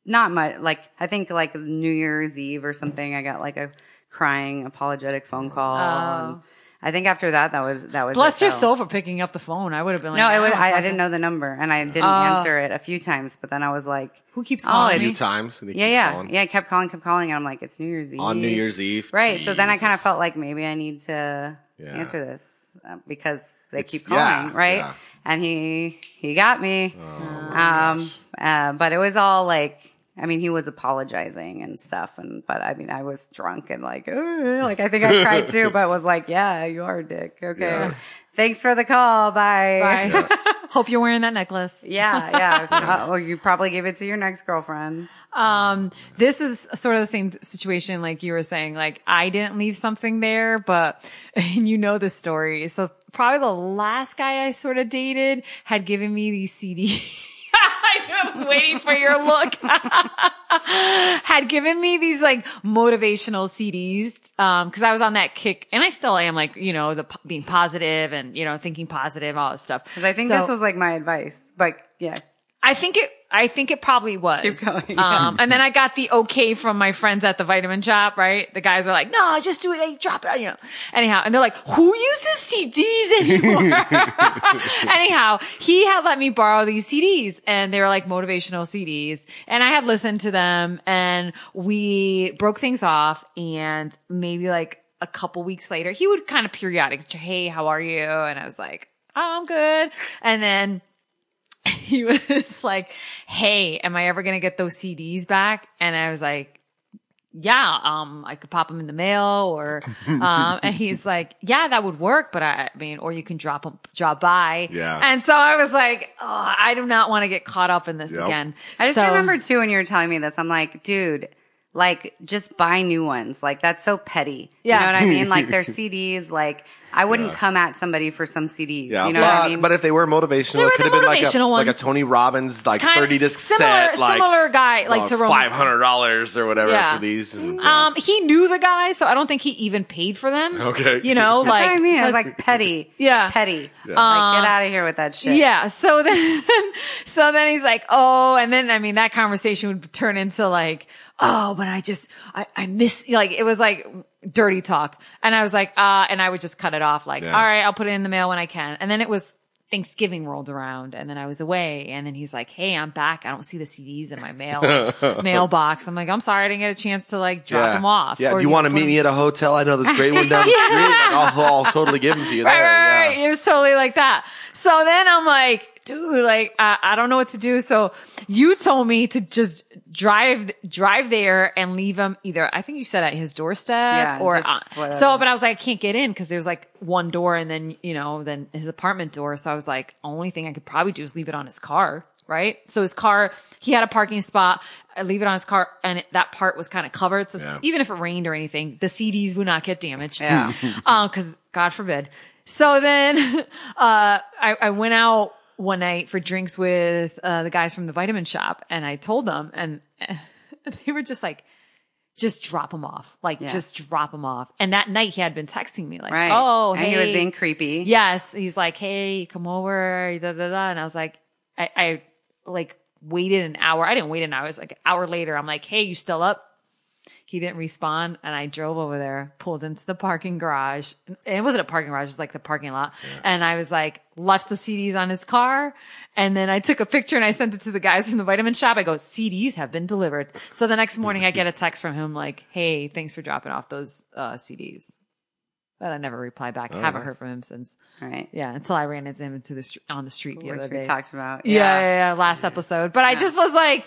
not much. Like I think like New Year's Eve or something, I got like a crying apologetic phone call. Oh. and I think after that, that was that was bless it, your though. soul for picking up the phone. I would have been like, No, it "Ah, was, I, I sounds didn't know the number and I didn't Oh. answer it a few times, but then I was like, Who keeps calling?" Oh, calling a few times. And he yeah, yeah, calling. yeah. I kept calling, kept calling, and I'm like, it's New Year's Eve On New Year's Eve. right? So then I kind of felt like maybe I need to Yeah. answer this uh, because they It's- keep calling, yeah, right? yeah. And he he got me. Oh, um, uh, but it was all like, I mean, he was apologizing and stuff, and but I mean, I was drunk and like, like I think I cried too, but was like, yeah, you are a dick. Okay, Yeah. thanks for the call. Bye. Bye. Hope you're wearing that necklace. yeah, yeah. Uh, well, you probably gave it to your next girlfriend. Um, this is sort of the same situation, like you were saying, like I didn't leave something there, but, and you know the story. So probably the last guy I sort of dated had given me these CDs. I knew I was waiting for your look. had given me these like motivational CDs. Um, cause I was on that kick and I still am like, you know, the being positive and, you know, thinking positive, all this stuff. Because I think So- this was like my advice. But yeah, I think it. I think it probably was. Keep going. Um, and then I got the okay from my friends at the vitamin shop. Right, the guys were like, "No, just do it. Like, drop it." You know. Anyhow, and they're like, "Who uses CDs anymore?" Anyhow, he had let me borrow these CDs, and they were like motivational CDs, and I had listened to them, and we broke things off, and maybe like a couple weeks later, he would kind of periodic, "Hey, how are you?" And I was like, "Oh, I'm good," and then he was like, Hey, am I ever going to get those CDs back? And I was like, yeah, um, I could pop them in the mail or, um, and he's like, yeah, that would work, but I, I mean, or you can drop them, drop by. Yeah. And so I was like, oh, I do not want to get caught up in this Yep. again. I just So- remember too when you were telling me this, I'm like, dude, like just buy new ones. Like that's so petty. Yeah. You know what I mean? Like their CDs, like I wouldn't come at somebody for some CDs. Yeah, You know but, what I mean? but if they were motivational, They were it could have been like a, motivational like a. Tony Robbins like Kind- thirty disc similar, set, like similar guy, like uh, to Roman. five hundred dollars or whatever Yeah. for these. And, yeah. Um, he knew the guy, so I don't think he even paid for them. Okay. You know, that's like, what I mean. It was 'cause- like petty. Yeah. Petty. Yeah. Like get um, out of here with that shit. Yeah. So then, so then he's like, oh, and then, I mean, that conversation would turn into like, oh, but I just, I, I miss, like, it was like dirty talk. And I was like, uh, and I would just cut it off like, Yeah. all right, I'll put it in the mail when I can. And then it was Thanksgiving rolled around and then I was away. And then he's like, hey, I'm back. I don't see the CDs in my mail, mailbox. I'm like, I'm sorry. I didn't get a chance to like drop yeah. them off. Yeah. Or Do you want to meet me at a hotel? I know this great one down the street. Like, I'll, I'll totally give them to you Right, there. right, yeah. right. It was totally like that. So then I'm like, dude, like, I, I don't know what to do. So you told me to just drive, drive there and leave him either, I think you said at his doorstep Yeah, or, just uh, so, but I was like, I can't get in because there's like one door and then, you know, then his apartment door. So I was like, only thing I could probably do is leave it on his car. Right. So his car, he had a parking spot. I leave it on his car and it, that part was kind of covered. So Yeah. even if it rained or anything, the CDs would not get damaged. Yeah. Um, cause God forbid. So then, uh, I, I went out one night for drinks with, uh, the guys from the vitamin shop and I told them and, and they were just like, just drop him off. Like, Yeah. just drop him off. And that night he had been texting me like, Right. oh, and hey. he was being creepy. Yes. He's like, Hey, come over. Da, da, da. And I was like, I, I like waited an hour. I didn't wait an hour. It was like an hour later. I'm like, Hey, you still up? He didn't respond. And I drove over there, pulled into the parking garage. And it wasn't a parking garage. It was like the parking lot. And I was like, left the CDs on his car. And then I took a picture and I sent it to the guys from the vitamin shop. I go, CDs have been delivered. So the next morning I get a text from him like, Hey, thanks for dropping off those, uh, CDs. But I never replied back. Haven't heard from him since. Right. Yeah, until I ran into him into the str- on the street the Which other we talked about. yeah, yeah, yeah, last episode. But I just was like,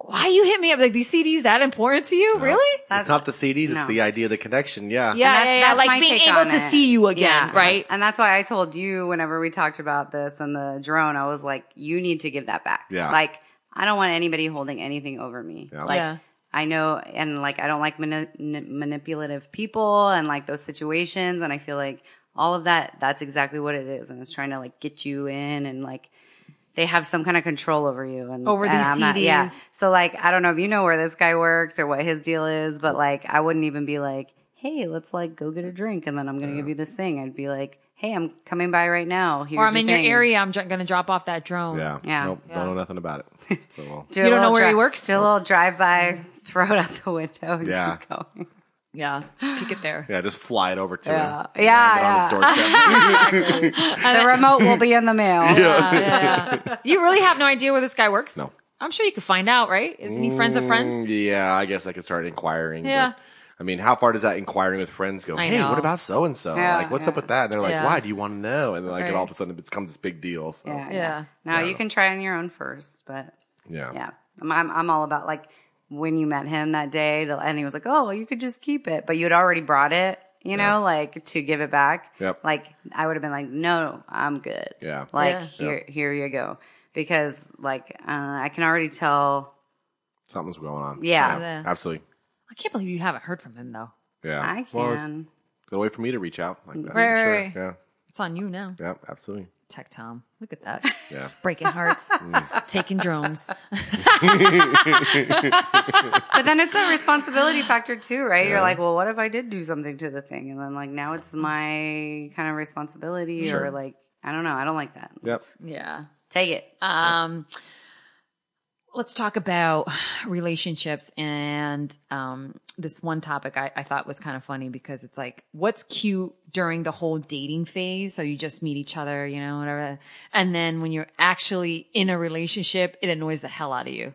why you hit me up? Like these CDs that important to you? Really? It's not the CDs. No. It's the idea, the connection. Yeah. Yeah, that's- yeah, yeah. that's Like being able to it. see you again, Yeah. right? And that's why I told you whenever we talked about this and the drone, I was like, you need to give that back. Yeah. Like, I don't want anybody holding anything over me. Yeah. Like, Yeah. I know, and like, I don't like mani- n- manipulative people and like those situations. And I feel like all of that, that's exactly what it is. And it's trying to like get you in and like, they have some kind of control over you and Over and these I'm not- yeah. CDs. So like, I don't know if you know where this guy works or what his deal is, but like, I wouldn't even be like, hey, let's like go get a drink and then I'm gonna give you this thing. I'd be like, hey, I'm coming by right now. Here's or I'm in your area. I'm dr- going to drop off that drone. Yeah. Yeah. Nope. Yeah. Don't know nothing about it. So well, Do You don't know little where he works? Do a little drive by, throw it out the window, and Yeah. Keep going. Yeah. Just kick it there. yeah, just fly it over to Yeah. him. Yeah, land it on his doorstep. The remote will be in the mail. Yeah, yeah, yeah. You really have no idea where this guy works? No. I'm sure you could find out, right? Isn't he friends of Mm, friends? Yeah, I guess I could start inquiring. Yeah. But, I mean, how far does that inquiring with friends go? I hey, know. what about so and so? Like, what's yeah. up with that? And they're like, Yeah. why do you want to know? And then, like, Right. and all of a sudden it becomes this big deal. So, Yeah. Yeah. Now Yeah. you can try on your own first, but yeah. yeah, I'm, I'm, I'm all about like when you met him that day, and he was like, "Oh, you could just keep it," but you had already brought it, you know, Yeah. like to give it back. Yep. Like I would have been like, "No, I'm good." Yeah. Like Yeah. here, here you go, because like uh, I can already tell. Something's going on. Yeah. Yeah. Absolutely. I can't believe you haven't heard from him though. Yeah. I Well, it's can. a good way for me to reach out like that. Right, sure. right. Yeah. It's on you now. Yeah. Absolutely. Tech Tom. Look at that. Yeah. Breaking hearts, taking drones. but then it's a responsibility factor too, right? You're like, well, what if I did do something to the thing, and then like now it's my kind of responsibility, Sure. or like I don't know, I don't like that. Yep. Yeah. Take it. Um, let's talk about relationships and um, this one topic I, I thought was kind of funny because it's like, what's cute during the whole dating phase? So you just meet each other, you know, whatever. And then when you're actually in a relationship, it annoys the hell out of you.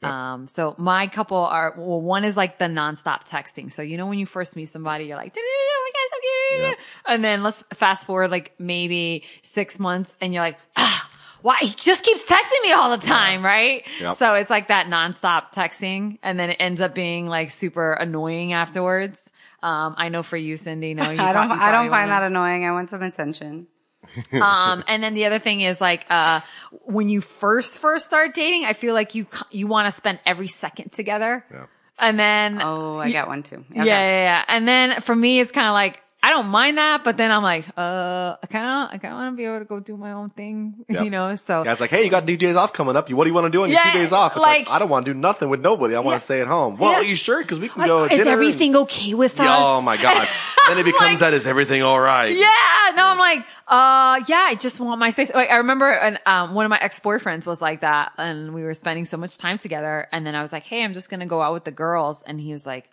Yep. Um, so my couple are, well, one is like the nonstop texting. So, you know, when you first meet somebody, you're like, oh my God, so cute. And then let's fast forward like maybe six months and you're like, ah, why? He just keeps texting me all the time, right? Yep. So it's like that nonstop texting and then it ends up being like super annoying afterwards. Um, I know for you, Cindy, no, you I don't. you I don't find wanna- that annoying. I want some attention. um, and then the other thing is like, uh, when you first, first start dating, I feel like you, you want to spend every second together. Yeah. And then, Oh, I got one too. yeah, yeah, yeah. And then for me, it's kind of like, I don't mind that, but then I'm like, uh, I kind of, I kind of want to be able to go do my own thing, Yep. you know? So Guys, like, hey, you got two days off coming up. You, what do you want to do on your Yeah, two days off? It's like, like- I don't want to do nothing with nobody. I want Yeah. to stay at home. Well, Yeah. are you sure? Because we can go. is everything and- okay with us? Yeah, oh my god! then it becomes that is everything all right? Yeah, no, I'm like, uh, yeah, I just want my space. Like, I remember, an, um, one of my ex-boyfriends was like that, and we were spending so much time together, and then I was like, hey, I'm just gonna go out with the girls, and he was like,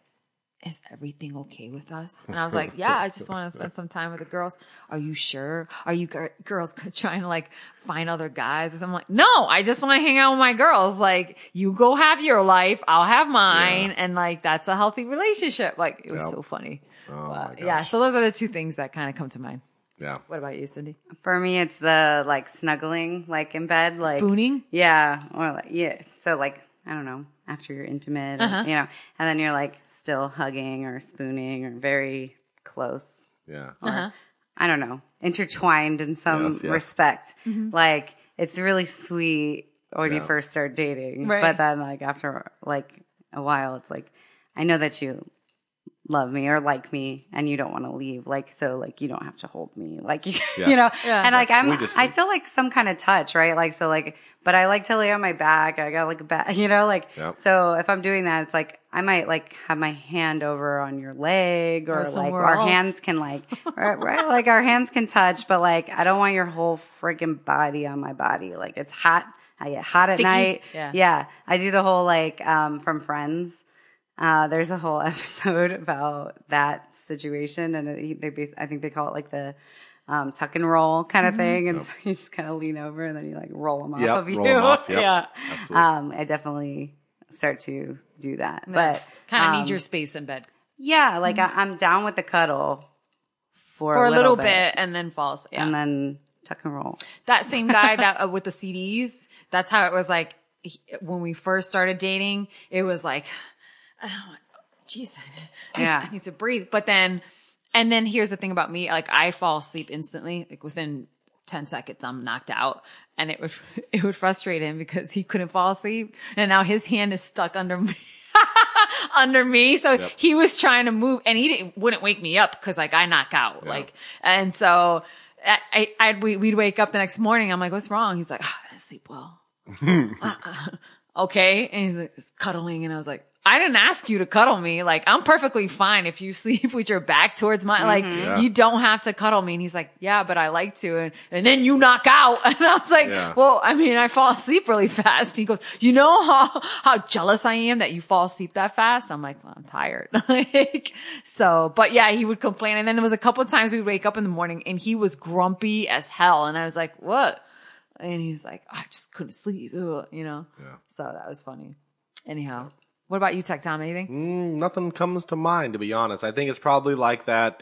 is everything okay with us? And I was like, yeah, I just want to spend some time with the girls. Are you sure? Are you gir- girls trying to like find other guys? And I'm like, no, I just want to hang out with my girls. Like, you go have your life, I'll have mine, Yeah. and like that's a healthy relationship. Like, it was Yep. so funny. Oh But, my yeah, so those are the two things that kind of come to mind. Yeah. What about you, Cindy? For me, it's the like snuggling, like in bed, like Spooning? Yeah, or like yeah. So like I don't know, after you're intimate, Uh-huh. you know, and then you're like still hugging or spooning or very close. Yeah. or, Uh-huh. I don't know, intertwined in some Yes, yes. respect. Mm-hmm. Like it's really sweet when you first start dating, Right. but then like after like a while, it's like I know that you love me or like me and you don't want to leave like so like you don't have to hold me like you, Yes. you know Yeah. and like i'm just- i still like some kind of touch right like so like but i like to lay on my back i got like a back you know like Yep. so if i'm doing that it's like i might like have my hand over on your leg or, Or like somewhere our else. hands can like right, right like our hands can touch but like i don't want your whole freaking body on my body like it's hot i get hot Sticky. at night Yeah. yeah i do the whole like um from friends uh, there's a whole episode about that situation, and it, they bas- I think they call it like the um, tuck and roll kind of thing, and so you just kind of lean over and then you like roll them off Yep, of you. roll 'em off, yep. yeah, Absolutely. um, I definitely start to do that, but Kind of um, need your space in bed yeah, like I, I'm down with the cuddle for, for a little bit, and then falls. Yeah. and then tuck and roll. that same guy that uh, with the CDs, that's how it was like he- when we first started dating. It was like, Oh, I don't know, jeez, I, Yeah. I need to breathe. But then, and then here's the thing about me: like I fall asleep instantly, like within ten seconds, I'm knocked out. And it would it would frustrate him because he couldn't fall asleep, and now his hand is stuck under me. under me. So Yep. he was trying to move and he didn't, wouldn't wake me up because like I knock out. Like, and so I, I, I'd, we, we'd wake up the next morning. I'm like, what's wrong? He's like, oh, I didn't sleep well. Uh-uh. okay. And he's like, cuddling. And I was like, I didn't ask you to cuddle me. Like, I'm perfectly fine if you sleep with your back towards my, like, mm-hmm. Yeah. you don't have to cuddle me. And he's like, yeah, but I like to. And, and then you knock out. And I was like, Yeah. well, I mean, I fall asleep really fast. He goes, you know how, how jealous I am that you fall asleep that fast? I'm like, well, I'm tired. like, so, but yeah, he would complain. And then there was a couple of times we'd wake up in the morning and he was grumpy as hell. And I was like, what? And he's like, I just couldn't sleep, Ugh, you know? Yeah. So that was funny. Anyhow, what about you, Tech Tom? Anything? Mm, nothing comes to mind, to be honest. I think it's probably like that.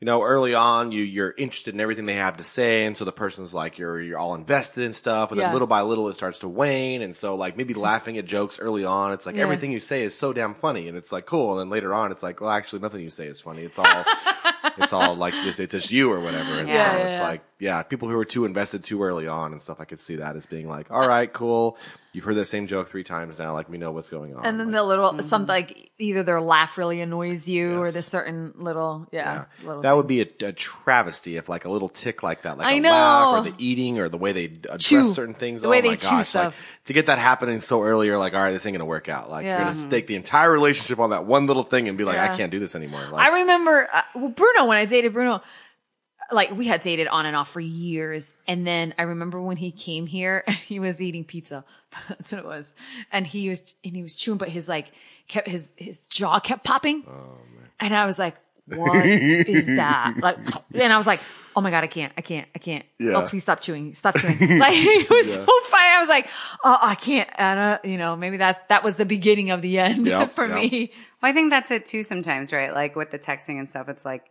You know, early on, you you're interested in everything they have to say, and so the person's like you're you're all invested in stuff, and Yeah. then little by little it starts to wane, and so like maybe laughing at jokes early on, it's like Yeah. everything you say is so damn funny, and it's like cool, and then later on, it's like well, actually nothing you say is funny. It's all it's all like just it's just you or whatever, and Yeah, so yeah, it's yeah. like yeah, people who are too invested too early on and stuff. I could see that as being like, all right, cool, you've heard that same joke three times now, like we know what's going on. And then Like, the little, something like either their laugh really annoys you or Yes. the certain little, yeah. Yeah. Little that would be a, a travesty if like a little tick like that, like I a know. laugh or the eating or the way they address Chew. certain things. The way oh they my chew stuff. Like to get that happening so early, you're like, all right, this ain't gonna work out. Like Yeah. you're gonna stake the entire relationship on that one little thing and be like, Yeah. I can't do this anymore. Like, I remember uh, well, Bruno when I dated Bruno. Like we had dated on and off for years, and then I remember when he came here and he was eating pizza. That's what it was, and he was and he was chewing, but his like kept his his jaw kept popping, and I was like, "What is that?" Like, and I was like, "Oh my god, I can't, I can't, I can't! Yeah. Oh, please stop chewing, stop chewing!" Like it was so funny. I was like, "Oh, I can't," and uh, you know, maybe that that was the beginning of the end Yep, for yep. me. Well, I think that's it too sometimes, right? Like with the texting and stuff, it's like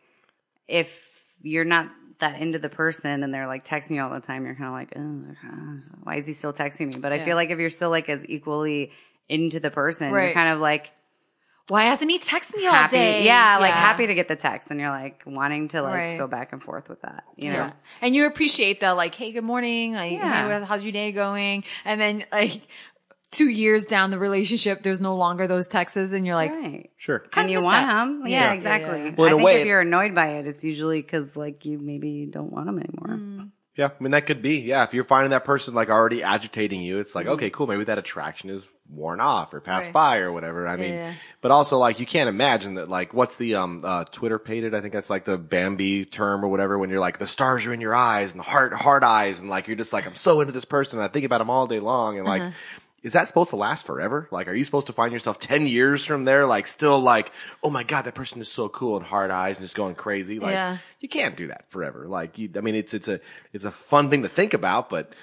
if you're not that into the person and they're like texting you all the time, you're kind of like, oh, why is he still texting me? But I feel like if you're still like as equally into the person, Right. you're kind of like Why hasn't he texted me all happy. day? Yeah, like happy to get the text and you're like wanting to like Right. go back and forth with that, you know? Yeah. And you appreciate the like, hey, good morning. Like, Yeah. hey, how's your day going? And then like two years down the relationship, there's no longer those texts and you're like, Right. sure. And you want that. them. Yeah, Yeah. Yeah, exactly. yeah. Well, in I a think way- if you're annoyed by it, it's usually because like you maybe don't want them anymore. Mm. Yeah, I mean that could be. Yeah, if you're finding that person like already agitating you, it's like Mm-hmm. okay, cool. Maybe that attraction is worn off or passed Right. by or whatever. I mean, Yeah. but also like you can't imagine that like what's the um uh twitterpated? I think that's like the Bambi term or whatever. When you're like the stars are in your eyes and the heart heart eyes and like you're just like I'm so into this person. And I think about them all day long and like. Uh-huh. Is that supposed to last forever? Like, are you supposed to find yourself 10 years from there, like, still like, oh my God, that person is so cool and hard eyes and just going crazy? Like, Yeah. you can't do that forever. Like, you, I mean, it's, it's a, it's a fun thing to think about, but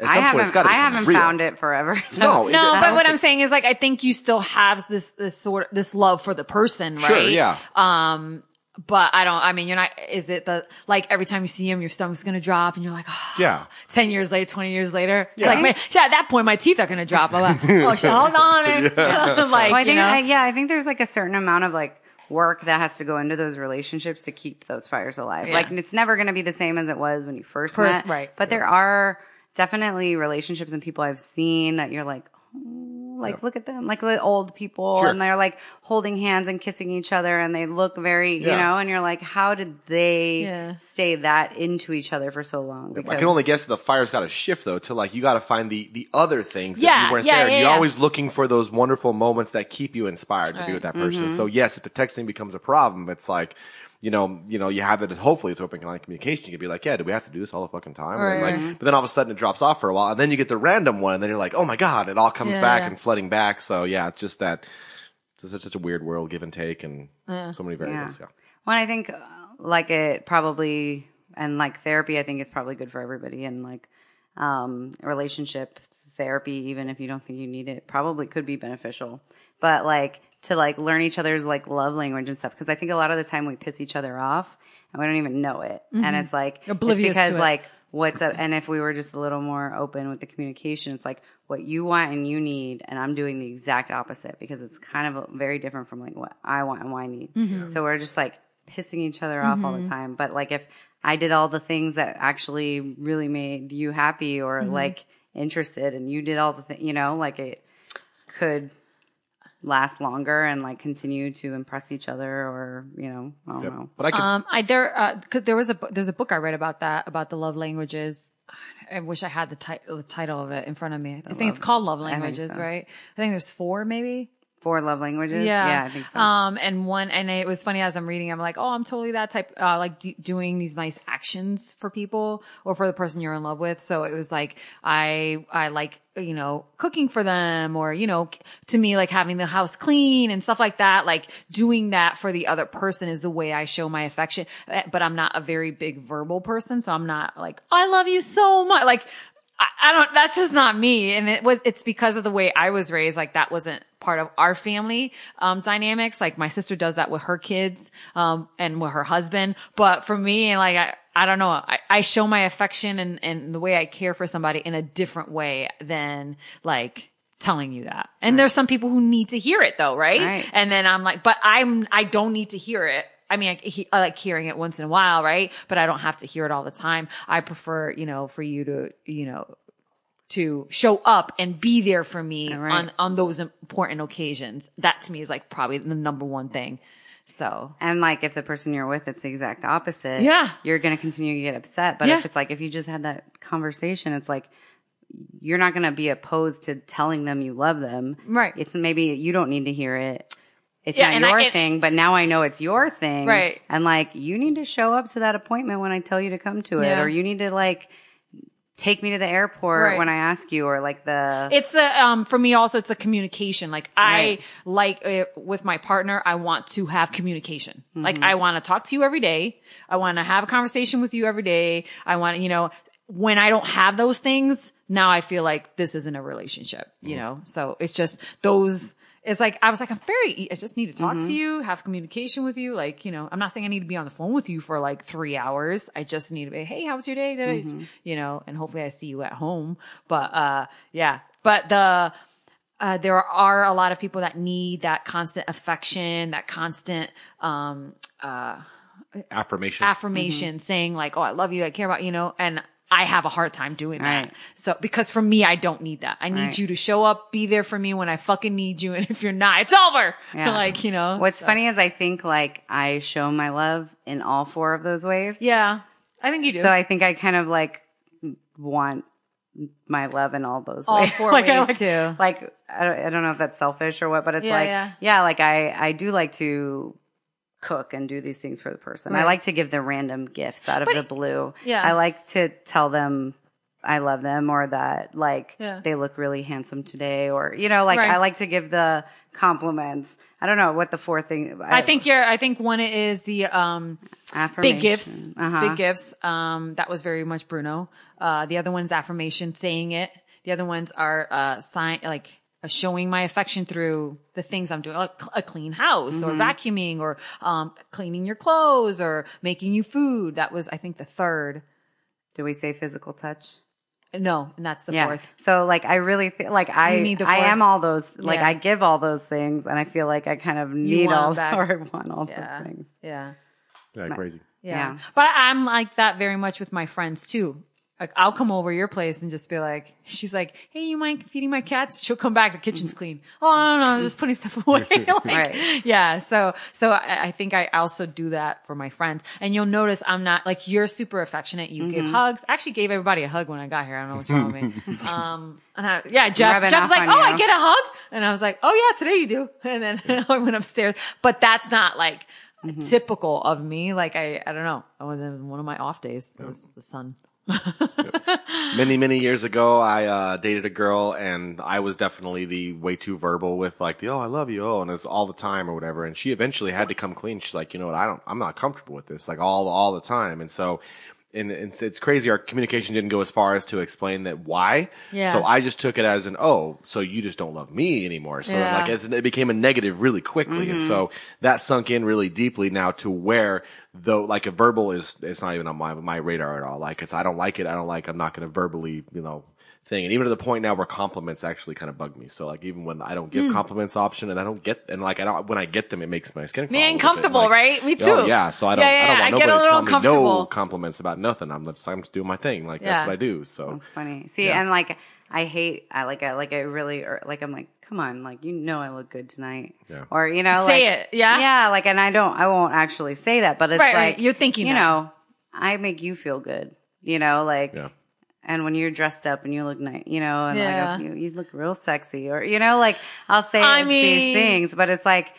at I some point it's haven't, got to I haven't real. found it forever. So. No, no, I but don't what I'm saying is like, I think you still have this, this sort of, this love for the person, right? Sure, yeah. Um, but I don't, I mean, you're not, is it the, like every time you see him, your stomach's going to drop and you're like, oh, Yeah. 10 years later, 20 years later. It's Yeah. like, man, yeah, at that point, my teeth are going to drop. I'm like, oh, shit, hold on. And, like, Well, I you know? I, yeah, I think there's like a certain amount of like work that has to go into those relationships to keep those fires alive. Yeah. Like it's never going to be the same as it was when you first, First- met. right. But there are definitely relationships and people I've seen that you're like, oh, like look at them, like the old people, Sure. and they're like holding hands and kissing each other, and they look very, you know, and you're like, how did they Yeah. stay that into each other for so long? I can only guess that the fire's got to shift though to like you got to find the the other things that Yeah, you weren't yeah, there. yeah, You're yeah. always looking for those wonderful moments that keep you inspired to be with that person. Mm-hmm. So yes, if the texting becomes a problem, it's like. You know, you know, you have it. Hopefully, it's open line communication. You could be like, "Yeah, do we have to do this all the fucking time?" Right, and like, right. but then all of a sudden it drops off for a while, and then you get the random one, and then you're like, "Oh my god!" It all comes Yeah, back yeah. and flooding back. So yeah, it's just that it's such, such a weird world, give and take, and so many variables. Yeah. Well, I think uh, like it probably and like therapy, I think is probably good for everybody, and like um, relationship therapy, even if you don't think you need it, probably could be beneficial. But like to like learn each other's like love language and stuff, because I think a lot of the time we piss each other off and we don't even know it, and it's like Mm-hmm. Oblivious it's because like what's up and if we were just a little more open with the communication it's like what you want and you need and i'm doing the exact opposite because it's kind of very different from like what i want and what i need Mm-hmm. so we're just like pissing each other off all the time but like if i did all the things that actually really made you happy or Mm-hmm. like interested and you did all the things you know like it could last longer and like continue to impress each other or, you know, I don't know. But I could, Um, I there uh, 'cause there was a there's a book I read about that about the love languages. I wish I had the, ti- the title of it in front of me. I think it's called Love think Languages, so. right? I think there's four, maybe. Four love languages? Yeah. Yeah, I think so. Um, and one, and it was funny as I'm reading, I'm like, oh, I'm totally that type, uh, like do, doing these nice actions for people or for the person you're in love with. So it was like, I, I like, you know, cooking for them or, you know, to me, like having the house clean and stuff like that. Like doing that for the other person is the way I show my affection. Uh, But I'm not a very big verbal person. So I'm not like, I love you so much. Like, I, I don't, that's just not me. And it was, it's because of the way I was raised. Like that wasn't part of our family, um, dynamics. Like my sister does that with her kids, um, and with her husband. But for me, like, I, I don't know. I, I show my affection and, and the way I care for somebody in a different way than like, telling you that. And there's some people who need to hear it though, right? Right. And then I'm like, but I'm, I don't need to hear it. I mean, I, he, I like hearing it once in a while, right? But I don't have to hear it all the time. I prefer, you know, for you to, you know, to show up and be there for me Right. on, on those important occasions. That to me is like probably the number one thing. So And like if the person you're with, it's the exact opposite. Yeah. You're going to continue to get upset. But Yeah. if it's like, if you just had that conversation, it's like, you're not going to be opposed to telling them you love them. Right. It's maybe you don't need to hear it. It's Yeah, not and I- your thing, but now I know it's your thing. Right. And like, you need to show up to that appointment when I tell you to come to it, Yeah. or you need to like take me to the airport Right. when I ask you, or like the, It's the um for me also it's the communication. Like I like uh, with my partner, I want to have communication. Mm-hmm. Like I want to talk to you every day. I want to have a conversation with you every day. I want you know when I don't have those things, now I feel like this isn't a relationship. You know, so it's just those. It's like I was like I'm very. I just need to talk Mm-hmm. to you, have communication with you. Like you know, I'm not saying I need to be on the phone with you for like three hours. I just need to be, hey, how was your day? Did Mm-hmm. You know, and hopefully I see you at home. But uh, yeah. But the uh, there are a lot of people that need that constant affection, that constant um, affirmation. affirmation, saying like, "Oh, I love you, I care about you," know, and. I have a hard time doing that. Right. So, because for me, I don't need that. I need Right. you to show up, be there for me when I fucking need you. And if you're not, it's over. Yeah. like, you know. what's so- funny is I think like I show my love in all four of those ways. Yeah. I think you do. So I think I kind of like want my love in all those All ways. four like, I ways, like, too. Like I don't, I don't know if that's selfish or what, but it's Yeah, like yeah. like I I do like to cook and do these things for the person. I like to give them random gifts out of the blue. Yeah. I like to tell them I love them or that like Yeah. they look really handsome today or you know like Right. I like to give the compliments. I don't know what the fourth thing I think you're, I think one is the, um, big gifts, Uh-huh. big gifts. Um, that was very much Bruno. Uh, the other one's affirmation, saying it. The other ones are, uh, sign, like, showing my affection through the things I'm doing, like a clean house or vacuuming or, um, cleaning your clothes or making you food. That was, I think, the third. Do we say physical touch? No, and that's the yeah. fourth. So like I really th- like I You need the I am all those like Yeah. I give all those things and I feel like I kind of need all them back. or I want all Yeah. those things. Yeah. yeah, crazy. Yeah. Yeah. But I'm like that very much with my friends too. Like I'll come over your place and just be like, she's like, Hey, you mind feeding my cats? She'll come back. The kitchen's clean. Oh, I don't know. I'm just putting stuff away. like, Right. Yeah. So, so I, I think I also do that for my friends. And you'll notice I'm not like, you're super affectionate. You Mm-hmm. give hugs. I actually gave everybody a hug when I got here. I don't know what's wrong with me. Um, and I, yeah, Jeff, Jeff's like, Oh, I get a hug. And I was like, Oh yeah, today you do. And then I went upstairs, but that's not like, Mm-hmm. typical of me. Like I, I don't know. I was in one of my off days. It was the sun. Many many years ago i uh dated a girl and i was definitely the way too verbal with like the oh i love you. Oh and it's all the time or whatever. And she eventually had to come clean. She's like you know what? I don't i'm not comfortable with this like all all the time. And so and it's, it's crazy our communication didn't go as far as to explain that why. Yeah. so i just took it as an oh so you just don't love me anymore. So Yeah. like it, it became a negative really quickly. And mm-hmm. so that sunk in really deeply now to where though like a verbal is it's not even on my my radar at all. Like it's i don't like it. I don't like i'm not going to verbally you know thing and even to the point now where compliments actually kind of bug me so like even when i don't give hmm. compliments option and i don't get and like i don't when i get them it makes my skin Me crawl a little bit, uncomfortable, like, right? Me oh, too. yeah so i don't Yeah, i don't I want get a little me no compliments about nothing i'm just i'm just doing my thing like Yeah. that's what i do so It's funny. See, Yeah. and like I hate. I like. I like. I really. Or like. I'm like. Come on. Like you know, I look good tonight. Yeah. Or you know, Say like, it, yeah? Yeah. Like, and I don't. I won't actually say that, but it's Right, like right. You're thinking You that. know, I make you feel good. You know, like. Yeah. And when you're dressed up and you look nice, you know, and Yeah. like you, you look real sexy, or you know, like I'll say I these things, but it's like,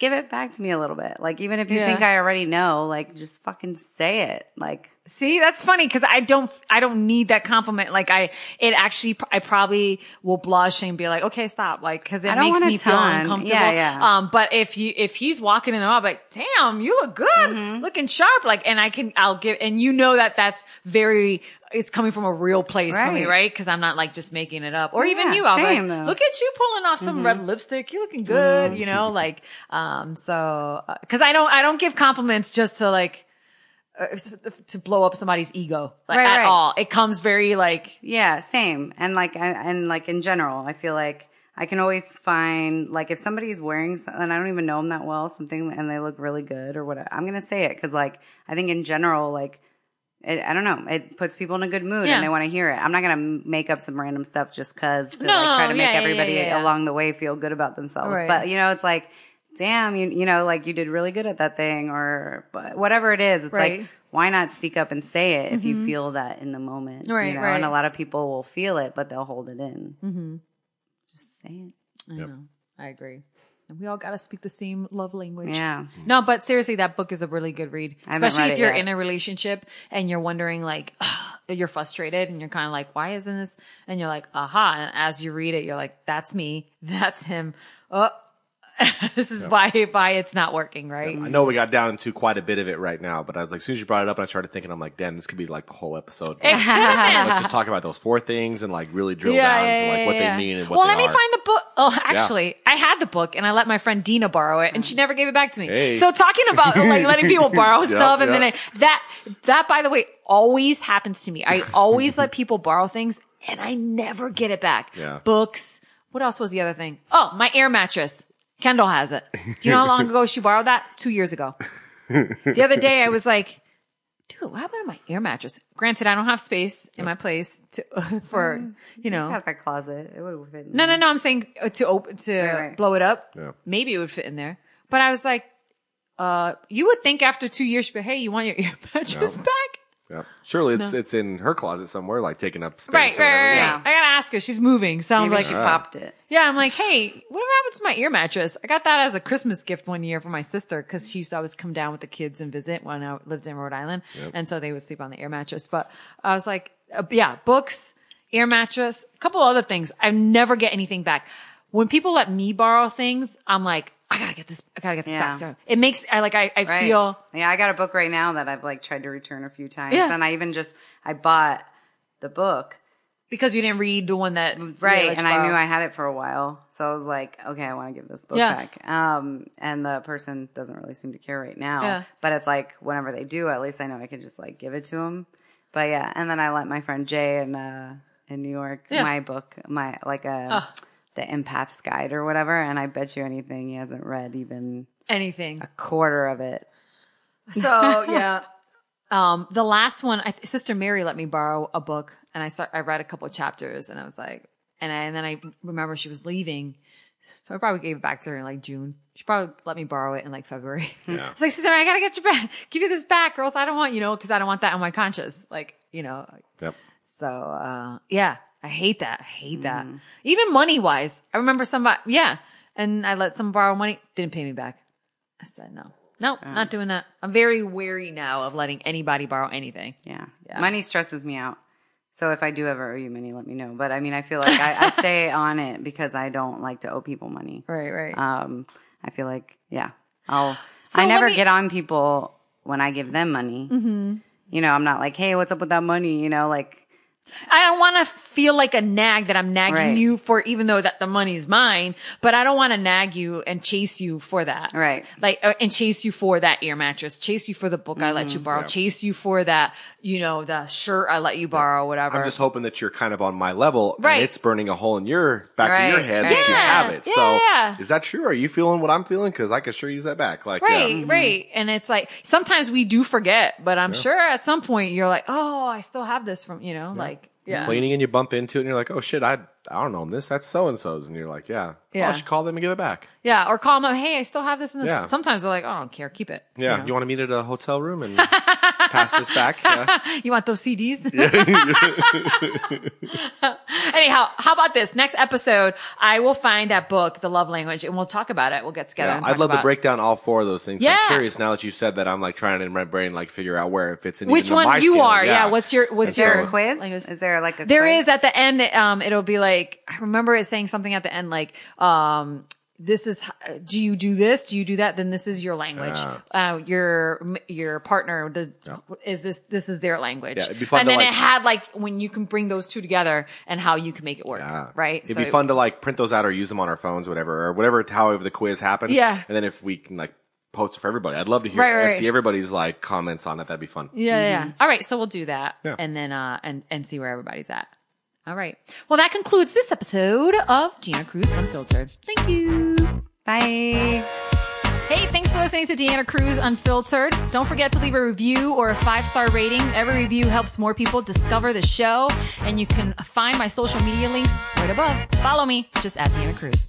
give it back to me a little bit. Like even if you Yeah. think I already know, like just fucking say it. Like See, that's funny because I don't, I don't need that compliment. Like I, it actually, I probably will blush and be like, okay, stop. Like, cause it makes me feel uncomfortable. Yeah, yeah. Um, but if you, if he's walking in the mall, like, damn, you look good, Mm-hmm. looking sharp. Like, and I can, I'll give, and you know that that's very, it's coming from a real place for me, Right. right? Cause I'm not like just making it up. Or even you, I'm same, like, though. Mm-hmm. look at you pulling off some red lipstick. You're looking good, you know, like, um, so, uh, cause I don't, I don't give compliments just to like, to blow up somebody's ego like, Right, at right. all. It comes very like, Yeah, same. And like, I, and like in general, I feel like I can always find, like, if somebody's wearing something, and I don't even know them that well, something, and they look really good or whatever, I'm to say it. Cause like, I think in general, like, it, I don't know, it puts people in a good mood Yeah. and they want to hear it. I'm not going to make up some random stuff just cause to No, like try to make yeah, everybody yeah, yeah. along the way feel good about themselves. Right. But you know, it's like, damn, you, you know, like you did really good at that thing or but whatever it is. It's Right. Mm-hmm. like, why not speak up and say it if you feel that in the moment? Right, you know? right. And a lot of people will feel it, but they'll hold it in. Mm-hmm. Just say it. I know, I agree. And we all got to speak the same love language. Yeah. No, but seriously, that book is a really good read, especially if you're yet. in a relationship and you're wondering like, you're frustrated and you're kind of like, why isn't this? And you're like, aha. And as you read it, you're like, that's me. That's him. Oh, this is why, why it's not working. Right. I know we got down into quite a bit of it right now, but I was like, as soon as you brought it up, and I started thinking, I'm like, damn, this could be like the whole episode. Have been. Let's just talk about those four things and like really drill Yeah, down yeah, to like yeah, what yeah. they mean and what well, let me are. find the book. Oh, actually, I had the book and I let my friend Dina borrow it, and she mm. never gave it back to me. Hey. So talking about like letting people borrow stuff, and then it, that that by the way always happens to me. I always let people borrow things, and I never get it back. Yeah. Books. What else was the other thing? Oh, my air mattress. Kendall has it. Do you know how long ago she borrowed that? Two years ago. The other day I was like, dude, what happened to my air mattress? Granted, I don't have space in my place to, for, you know, Got that closet. It would have fit. in no, no, no. I'm saying uh, to open to right. blow it up. Yeah. Maybe it would fit in there. But I was like, uh, you would think after two years, but hey, you want your ear mattress back? Yeah. Surely it's it's in her closet somewhere, like taking up space. Right, or right, whatever. right. Yeah. I gotta ask her. She's moving, so I'm Maybe like, she popped it. yeah, I'm like, hey, whatever happened to my ear mattress? I got that as a Christmas gift one year for my sister because she used to always come down with the kids and visit when I lived in Rhode Island, and so they would sleep on the air mattress. But I was like, uh, yeah, books, air mattress, a couple other things. I never get anything back. When people let me borrow things, I'm like, I gotta get this. I gotta get this Yeah. her. It makes I like I, I Right. feel Yeah, I got a book right now that I've like tried to return a few times. Yeah. And I even just, I bought the book. because you didn't read the one that Right. and I knew I had it for a while. So I was like, okay, I want to give this book Yeah. back. Um, and the person doesn't really seem to care right now. Yeah. But it's like, whenever they do, at least I know I can just like give it to them. But yeah. And then I let my friend Jay in, uh, in New York, my book, my, like a, the empath's guide or whatever. And I bet you anything he hasn't read even anything. a quarter of it. So yeah. Um, the last one, I, Sister Mary let me borrow a book, and I start, I read a couple of chapters, and I was like, and, I, and then I remember she was leaving, so I probably gave it back to her in like June. She probably let me borrow it in like February. Yeah. It's like, Sister, Mary, I gotta get you back, give you this back, girls. I don't want, you know, because I don't want that on my conscience, like, you know. Yep. So uh, yeah, I hate that. I hate that. Mm. Even money wise, I remember somebody, yeah, and I let someone borrow money, didn't pay me back. I said no. No, not doing that. I'm very wary now of letting anybody borrow anything. Yeah. Yeah. Money stresses me out. So if I do ever owe you money, let me know. But I mean, I feel like I, I stay on it because I don't like to owe people money. Right, right. Um, I feel like, yeah, I'll, So I never me- Mm-hmm. get on people when I give them money. You know, I'm not like, hey, what's up with that money? You know, like, I don't want to feel like a nag that I'm nagging Right. you for, even though that the money's mine. But I don't want to nag you and chase you for that. Right. Like, uh, and chase you for that ear mattress, chase you for the book I let Mm-hmm. you borrow, chase you for that, you know, the shirt I let you borrow, whatever. I'm just hoping that you're kind of on my level Right. and it's burning a hole in your back of your head right. that you have it. yeah, so is that true? Are you feeling what I'm feeling? Cause I can sure use that back. Like, Right, yeah. right. And it's like sometimes we do forget, but I'm sure at some point you're like, oh, I still have this from, you know, like Yeah. cleaning and you bump into it and you're like, oh shit, I I don't own this. That's so and so's, and you're like, yeah, Yeah. Oh, I should call them and give it back. Yeah. Or call them, hey, I still have this In this. Yeah. Sometimes they're like, oh, I don't care. Keep it. Yeah, know? you want to meet at a hotel room and pass this back? Yeah. You want those CDs? Anyhow, how about this? Next episode, I will find that book, The Love Language, and we'll talk about it. We'll get together. Yeah, and talk I'd love about to break down all four of those things. Yeah. I'm curious now that you said that. I'm like trying to in my brain like figure out where it fits in. which even on my one you scale. are. Yeah. What's your what's And Is there your a quiz? like, Is there like a There quiz? is at the end. Um, it'll be like I remember it saying something at the end like, um, this is do you do this? Do you do that? Then this is your language. Uh, your your partner the, is this this is their language. Yeah, it'd be fun and then like- it had like when you can bring those two together and how you can make it work. Yeah. Right. It'd So be fun to like print those out or use them on our phones, whatever, or whatever, however the quiz happens. Yeah. And then if we can like post it for everybody, I'd love to hear, Right, right, see everybody's like comments on it. That'd be fun. Yeah, yeah. All right, so we'll do that, Yeah. and then uh, and and see where everybody's at. All right. Well, that concludes this episode of Deanna Cruz Unfiltered. Thank you. Bye. Hey, thanks for listening to Deanna Cruz Unfiltered. Don't forget to leave a review or a five star rating. Every review helps more people discover the show, and you can find my social media links right above. Follow me, just at Deanna Cruz.